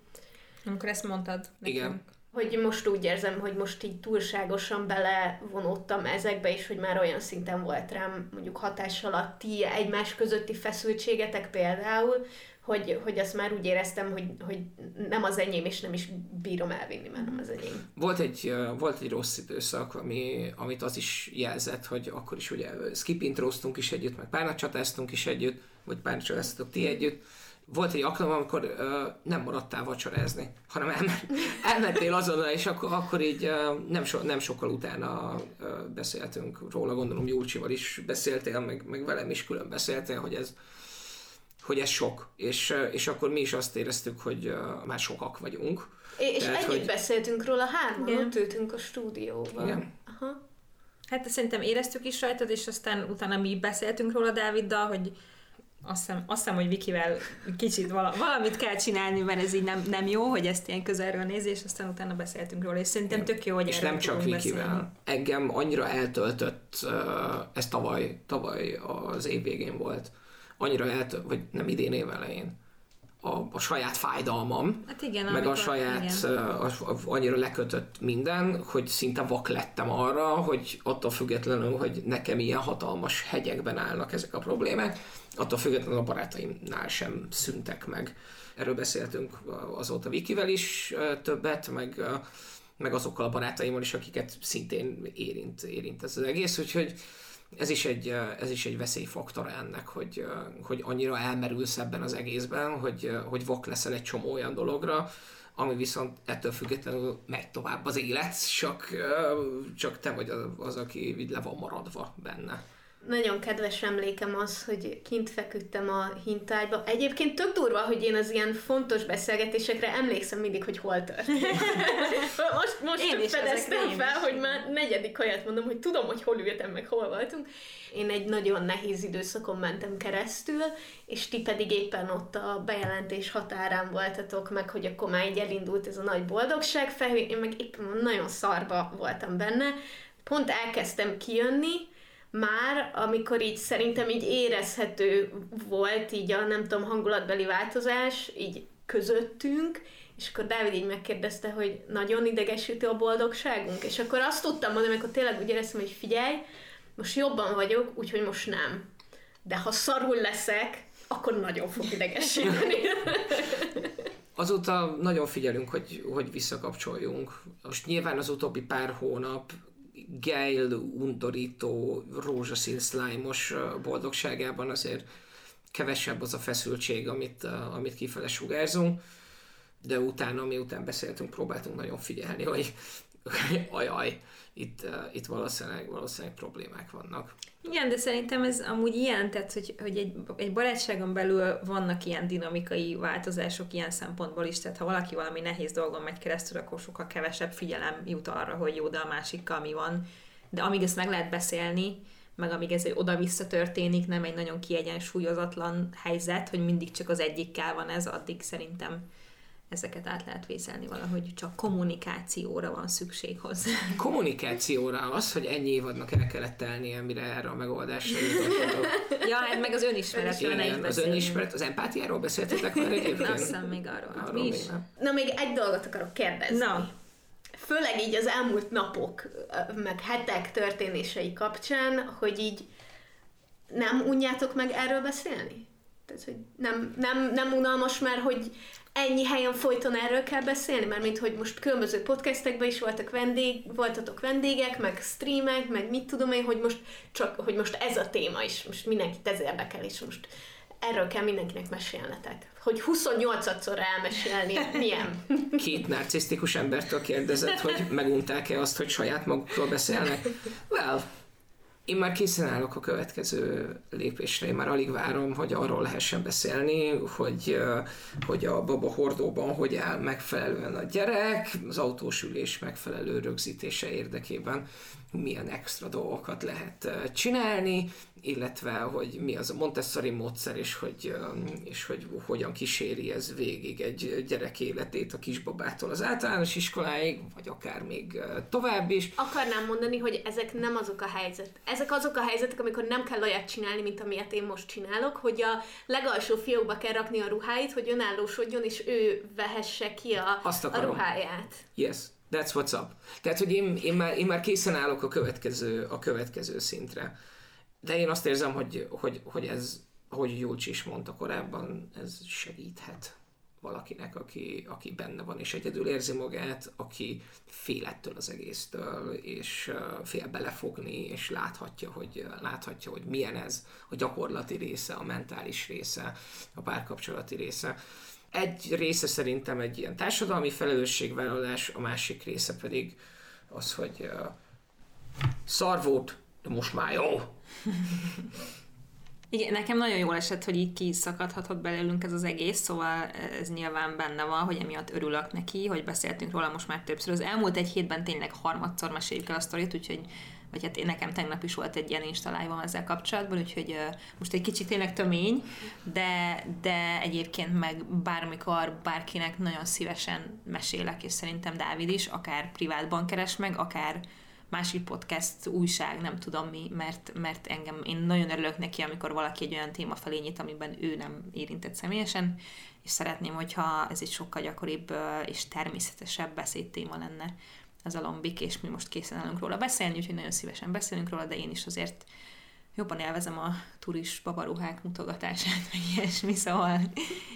amikor ezt mondtad. Nekünk. Igen. Hogy most úgy érzem, hogy most így túlságosan belevonódtam ezekbe, és hogy már olyan szinten volt rám mondjuk hatás alatti egymás közötti feszültségetek például, hogy, hogy azt már úgy éreztem, hogy, hogy nem az enyém, és nem is bírom elvinni, mert nem az enyém. Volt egy, volt egy rossz időszak, ami, amit az is jelzett, hogy akkor is ugye skipintroztunk is együtt, meg párnacsatáztunk is együtt, vagy párnacsatáztatok ti együtt, volt egy alkalom, amikor uh, nem maradtál vacsorázni, hanem el, elmentél azonnal, és akkor, akkor így uh, nem, so, nem sokkal utána uh, beszéltünk róla, gondolom Júlcsival is beszéltél, meg, meg velem is külön beszéltél, hogy ez, hogy ez sok. És, és akkor mi is azt éreztük, hogy uh, már sokak vagyunk. És Tehát, együtt hogy... beszéltünk róla, hárman ott ültünk a stúdióban. Igen. Aha. Hát szerintem éreztük is rajtad, és aztán utána mi beszéltünk róla Dáviddal, hogy azt hiszem, azt hiszem, hogy Vikivel kicsit vala, valamit kell csinálni, mert ez így nem, nem jó, hogy ezt ilyen közelről nézi, és aztán utána beszéltünk róla, és szerintem tök jó, hogy És nem csak Vikivel. Beszélni. Engem annyira eltöltött, ez tavaly, tavaly az év végén volt, annyira eltöltött, vagy nem idén év elején, a, a saját fájdalmam, Hát igen, meg amikor- a saját, igen. a, a, annyira lekötött minden, hogy szinte vak lettem arra, hogy attól függetlenül, hogy nekem ilyen hatalmas hegyekben állnak ezek a problémák, attól függetlenül a barátaimnál sem szüntek meg. Erről beszéltünk azóta Vikivel is többet, meg, meg azokkal a barátaimmal is, akiket szintén érint, érint ez az egész, úgyhogy ez is egy, uh, ez is egy veszélyfaktor ennek, hogy, uh, hogy annyira elmerülsz ebben az egészben, hogy, uh, hogy vak leszel egy csomó olyan dologra, ami viszont ettől függetlenül megy tovább az élet, csak, csak te vagy az, az, aki így le van maradva benne. Nagyon kedves emlékem az, hogy kint feküdtem a hintályba. Egyébként tök durva, hogy én az ilyen fontos beszélgetésekre emlékszem mindig, hogy hol történt. most most Én is, fedeztem fel, is. hogy már negyedik olyat mondom, hogy tudom, hogy hol ültem, meg hol voltunk. Én egy nagyon nehéz időszakon mentem keresztül, és ti pedig éppen ott a bejelentés határán voltatok meg, hogy akkor már így elindult ez a nagy boldogság felhő, én meg éppen nagyon szarba voltam benne. Pont elkezdtem kijönni, már, amikor így szerintem így érezhető volt így a nem tudom hangulatbeli változás így közöttünk, és akkor Dávid így megkérdezte, hogy nagyon idegesítő a boldogságunk, és akkor azt tudtam mondani, amikor tényleg úgy éreztem, hogy figyelj, most jobban vagyok, úgyhogy most nem. De ha szarul leszek, akkor nagyon fog idegesíteni. Azóta nagyon figyelünk, hogy, hogy visszakapcsoljunk. Most nyilván az utóbbi pár hónap Gail undorító rózsaszín szlájmos boldogságában azért kevesebb az a feszültség, amit, amit kifele sugárzunk, de utána, miután beszéltünk, próbáltunk nagyon figyelni, hogy ajaj, itt, itt valószínűleg, valószínűleg problémák vannak. Igen, de szerintem ez amúgy ilyen, tehát hogy, hogy egy, egy barátságon belül vannak ilyen dinamikai változások ilyen szempontból is, tehát ha valaki valami nehéz dolgon megy keresztül, akkor sokkal kevesebb figyelem jut arra, hogy jó, de a másikkal mi van. De amíg ezt meg lehet beszélni, meg amíg ez oda-vissza történik, nem egy nagyon kiegyensúlyozatlan helyzet, hogy mindig csak az egyikkel van ez, addig szerintem ezeket át lehet vészelni valahogy, csak kommunikációra van szükség hozzá. Kommunikációra az, hogy ennyi évadnak el kellett telnie, mire erre a megoldásra jutottunk. Ja, hát meg az önismeretről ne az beszéljünk. önismeret, az empátiáról beszéltetek már egyébként? Azt hiszem még arról. Arról mi még is? nem. Na, még egy dolgot akarok kérdezni. Na. Főleg így az elmúlt napok, meg hetek történései kapcsán, hogy így nem unjátok meg erről beszélni? Tehát, hogy nem, nem, nem unalmas már, hogy ennyi helyen folyton erről kell beszélni, mert mint hogy most különböző podcastekben is voltak vendég, voltatok vendégek, meg streamek, meg mit tudom én, hogy most csak, hogy most ez a téma is, most mindenkit ez érdekel, és most erről kell mindenkinek mesélnetek. Hogy 28-szor elmesélni, milyen. Két narcisztikus embertől kérdezett, hogy megunták-e azt, hogy saját magukról beszélnek. Well, én már készen állok a következő lépésre, én már alig várom, hogy arról lehessen beszélni, hogy, hogy a baba hordóban hogy áll megfelelően a gyerek, az autós ülés megfelelő rögzítése érdekében milyen extra dolgokat lehet csinálni, illetve hogy mi az a Montessori módszer, és hogy, ö, és hogy hogyan kíséri ez végig egy gyerek életét a kisbabától az általános iskoláig, vagy akár még ö, tovább is. Akarnám mondani, hogy ezek nem azok a helyzet. Ezek azok a helyzetek, amikor nem kell olyat csinálni, mint amilyet én most csinálok, hogy a legalsó fiókba kell rakni a ruháit, hogy önállósodjon, és ő vehesse ki a, Azt a ruháját. Yes, that's what's up. Tehát, hogy én, én, már, én már készen állok a következő, a következő szintre. De én azt érzem, hogy, hogy, hogy ez, ahogy Júlcs is mondta korábban, ez segíthet valakinek, aki, aki benne van, és egyedül érzi magát, aki fél ettől az egésztől, és fél belefogni, és láthatja, hogy, láthatja, hogy milyen ez a gyakorlati része, a mentális része, a párkapcsolati része. Egy része szerintem egy ilyen társadalmi felelősségvállalás, a másik része pedig az, hogy szar volt, de most már jó. Igen, nekem nagyon jól esett, hogy így kiszakadhatott belőlünk ez az egész, szóval ez nyilván benne van, hogy emiatt örülök neki, hogy beszéltünk róla most már többször. Az elmúlt egy hétben tényleg harmadszor meséljük el a sztorit, úgyhogy vagy hát én nekem tegnap is volt egy ilyen instalálvom ezzel kapcsolatban, úgyhogy uh, most egy kicsit tényleg tömény, de, de egyébként meg bármikor bárkinek nagyon szívesen mesélek, és szerintem Dávid is, akár privátban keres meg, akár másik podcast, újság, nem tudom mi, mert, mert engem, én nagyon örülök neki, amikor valaki egy olyan téma felé nyit, amiben ő nem érintett személyesen, és szeretném, hogyha ez egy sokkal gyakoribb és természetesebb beszédtéma lenne ez a lombik, és mi most készen állunk róla beszélni, úgyhogy nagyon szívesen beszélünk róla, de én is azért jobban élvezem a turis babaruhák mutogatását, meg ilyesmi, szóval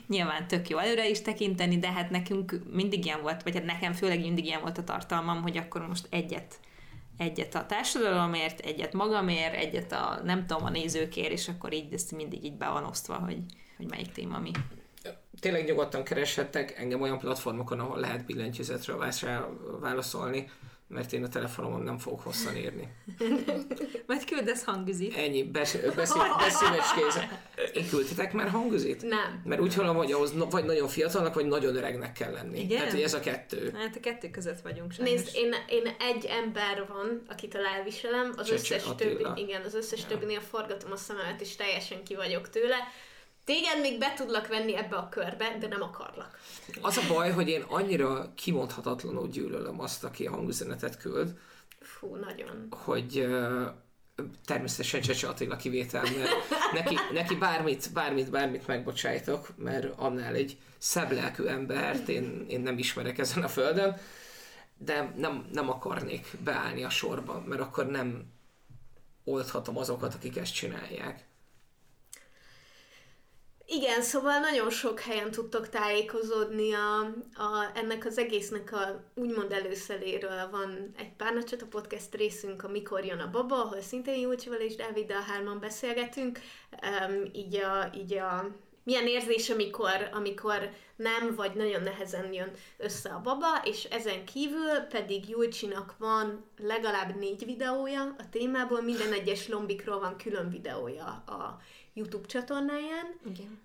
nyilván tök jó előre is tekinteni, de hát nekünk mindig ilyen volt, vagy hát nekem főleg mindig ilyen volt a tartalmam, hogy akkor most egyet egyet a társadalomért, egyet magamért, egyet a nem tudom, a nézőkért, és akkor így ezt mindig így be van osztva, hogy, hogy melyik téma mi. Tényleg nyugodtan kereshettek engem olyan platformokon, ahol lehet billentyűzetről válaszolni mert én a telefonomon nem fogok hosszan írni. Majd küldesz hangüzit. Ennyi, besz- beszív, Én küldtetek már hangüzit? Nem. Mert úgy hallom, hogy ahhoz vagy nagyon fiatalnak, vagy nagyon öregnek kell lenni. Igen? Tehát, hogy ez a kettő. Hát a kettő között vagyunk sajnos. Nézd, én, én egy ember van, akit elviselem, az Csecse összes többi, igen, az összes ja. többinél forgatom a szememet, és teljesen ki vagyok tőle Téged még be tudlak venni ebbe a körbe, de nem akarlak. Az a baj, hogy én annyira kimondhatatlanul gyűlölöm azt, aki a hangüzenetet küld. Fú, nagyon. Hogy természetesen Csecse Attila kivétel, mert neki, neki bármit, bármit, bármit megbocsájtok, mert annál egy szebb lelkű embert én, én nem ismerek ezen a földön, de nem, nem akarnék beállni a sorba, mert akkor nem oldhatom azokat, akik ezt csinálják. Igen, szóval nagyon sok helyen tudtok tájékozódni a, a, ennek az egésznek a úgymond előszeléről. Van egy pár a podcast részünk, a jön a baba, ahol szintén Júlcsival és Dáviddal hárman beszélgetünk. Um, így, a, így a milyen érzés, amikor, amikor nem, vagy nagyon nehezen jön össze a baba, és ezen kívül pedig Júlcsinak van legalább négy videója a témából, minden egyes lombikról van külön videója a YouTube csatornáján. Igen.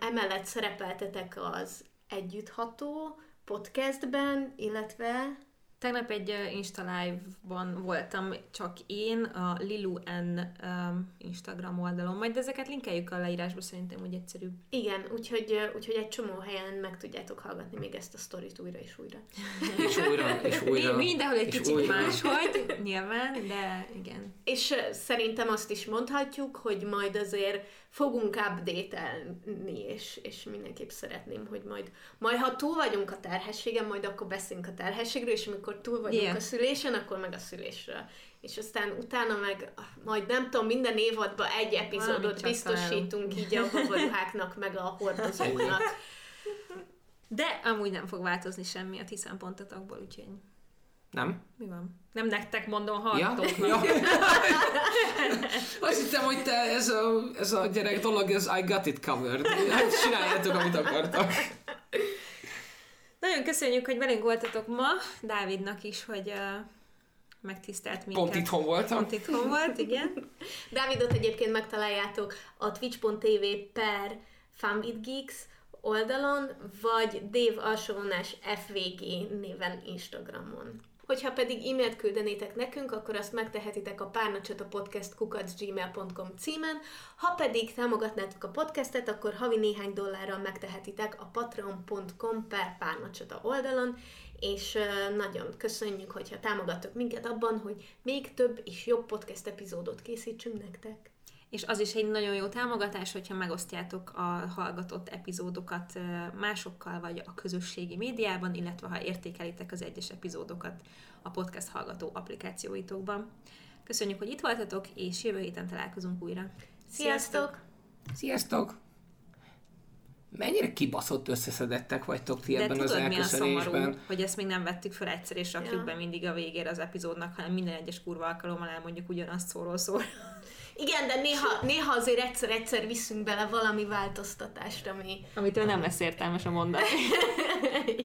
Emellett szerepeltetek az Együttható podcastben, illetve Tegnap egy Insta Live-ban voltam, csak én a Lilu N um, Instagram oldalon, majd ezeket linkeljük a leírásba, szerintem, hogy egyszerűbb. Igen, úgyhogy, úgyhogy egy csomó helyen meg tudjátok hallgatni még ezt a sztorit újra és újra. és újra, és újra. Mindenhol egy kicsit újra. máshogy, nyilván, de igen. És szerintem azt is mondhatjuk, hogy majd azért fogunk update-elni, és, és mindenképp szeretném, hogy majd, majd ha túl vagyunk a terhességen, majd akkor beszélünk a terhességről, és amikor túl vagyunk yeah. a szülésen, akkor meg a szülésről. És aztán utána meg, majd nem tudom, minden évadban egy epizódot biztosítunk találunk. így a babaruháknak, meg a hordozóknak. De amúgy nem fog változni semmi a ti szempontotokból, úgyhogy... Nem? Mi van? Nem nektek mondom, hallgatóknak. Ja? ja. Azt hittem, hogy te ez a, ez a gyerek dolog, ez I got it covered. Hát csináljátok, amit akartak. Nagyon köszönjük, hogy velünk voltatok ma. Dávidnak is, hogy uh, megtisztelt minket. Pont itthon voltam. Pont itthon volt, igen. Dávidot egyébként megtaláljátok a twitch.tv per Geeks oldalon, vagy Dave alsóvonás FVG néven Instagramon. Hogyha pedig e-mailt küldenétek nekünk, akkor azt megtehetitek a párnacsot a podcast kukacgmail.com címen, ha pedig támogatnátok a podcastet, akkor havi néhány dollárral megtehetitek a patreon.com per párnacsota oldalon, és nagyon köszönjük, hogyha támogattok minket abban, hogy még több és jobb podcast epizódot készítsünk nektek és az is egy nagyon jó támogatás, hogyha megosztjátok a hallgatott epizódokat másokkal, vagy a közösségi médiában, illetve ha értékelitek az egyes epizódokat a podcast hallgató applikációitokban. Köszönjük, hogy itt voltatok, és jövő héten találkozunk újra. Sziasztok! Sziasztok! Mennyire kibaszott összeszedettek vagytok ti ebben De az elköszönésben? hogy ezt még nem vettük fel egyszer, és rakjuk ja. be mindig a végére az epizódnak, hanem minden egyes kurva alkalommal elmondjuk ugyanazt szóról szóra. Igen, de néha, néha azért egyszer-egyszer viszünk bele valami változtatást, ami... Amitől nem lesz értelmes a mondat.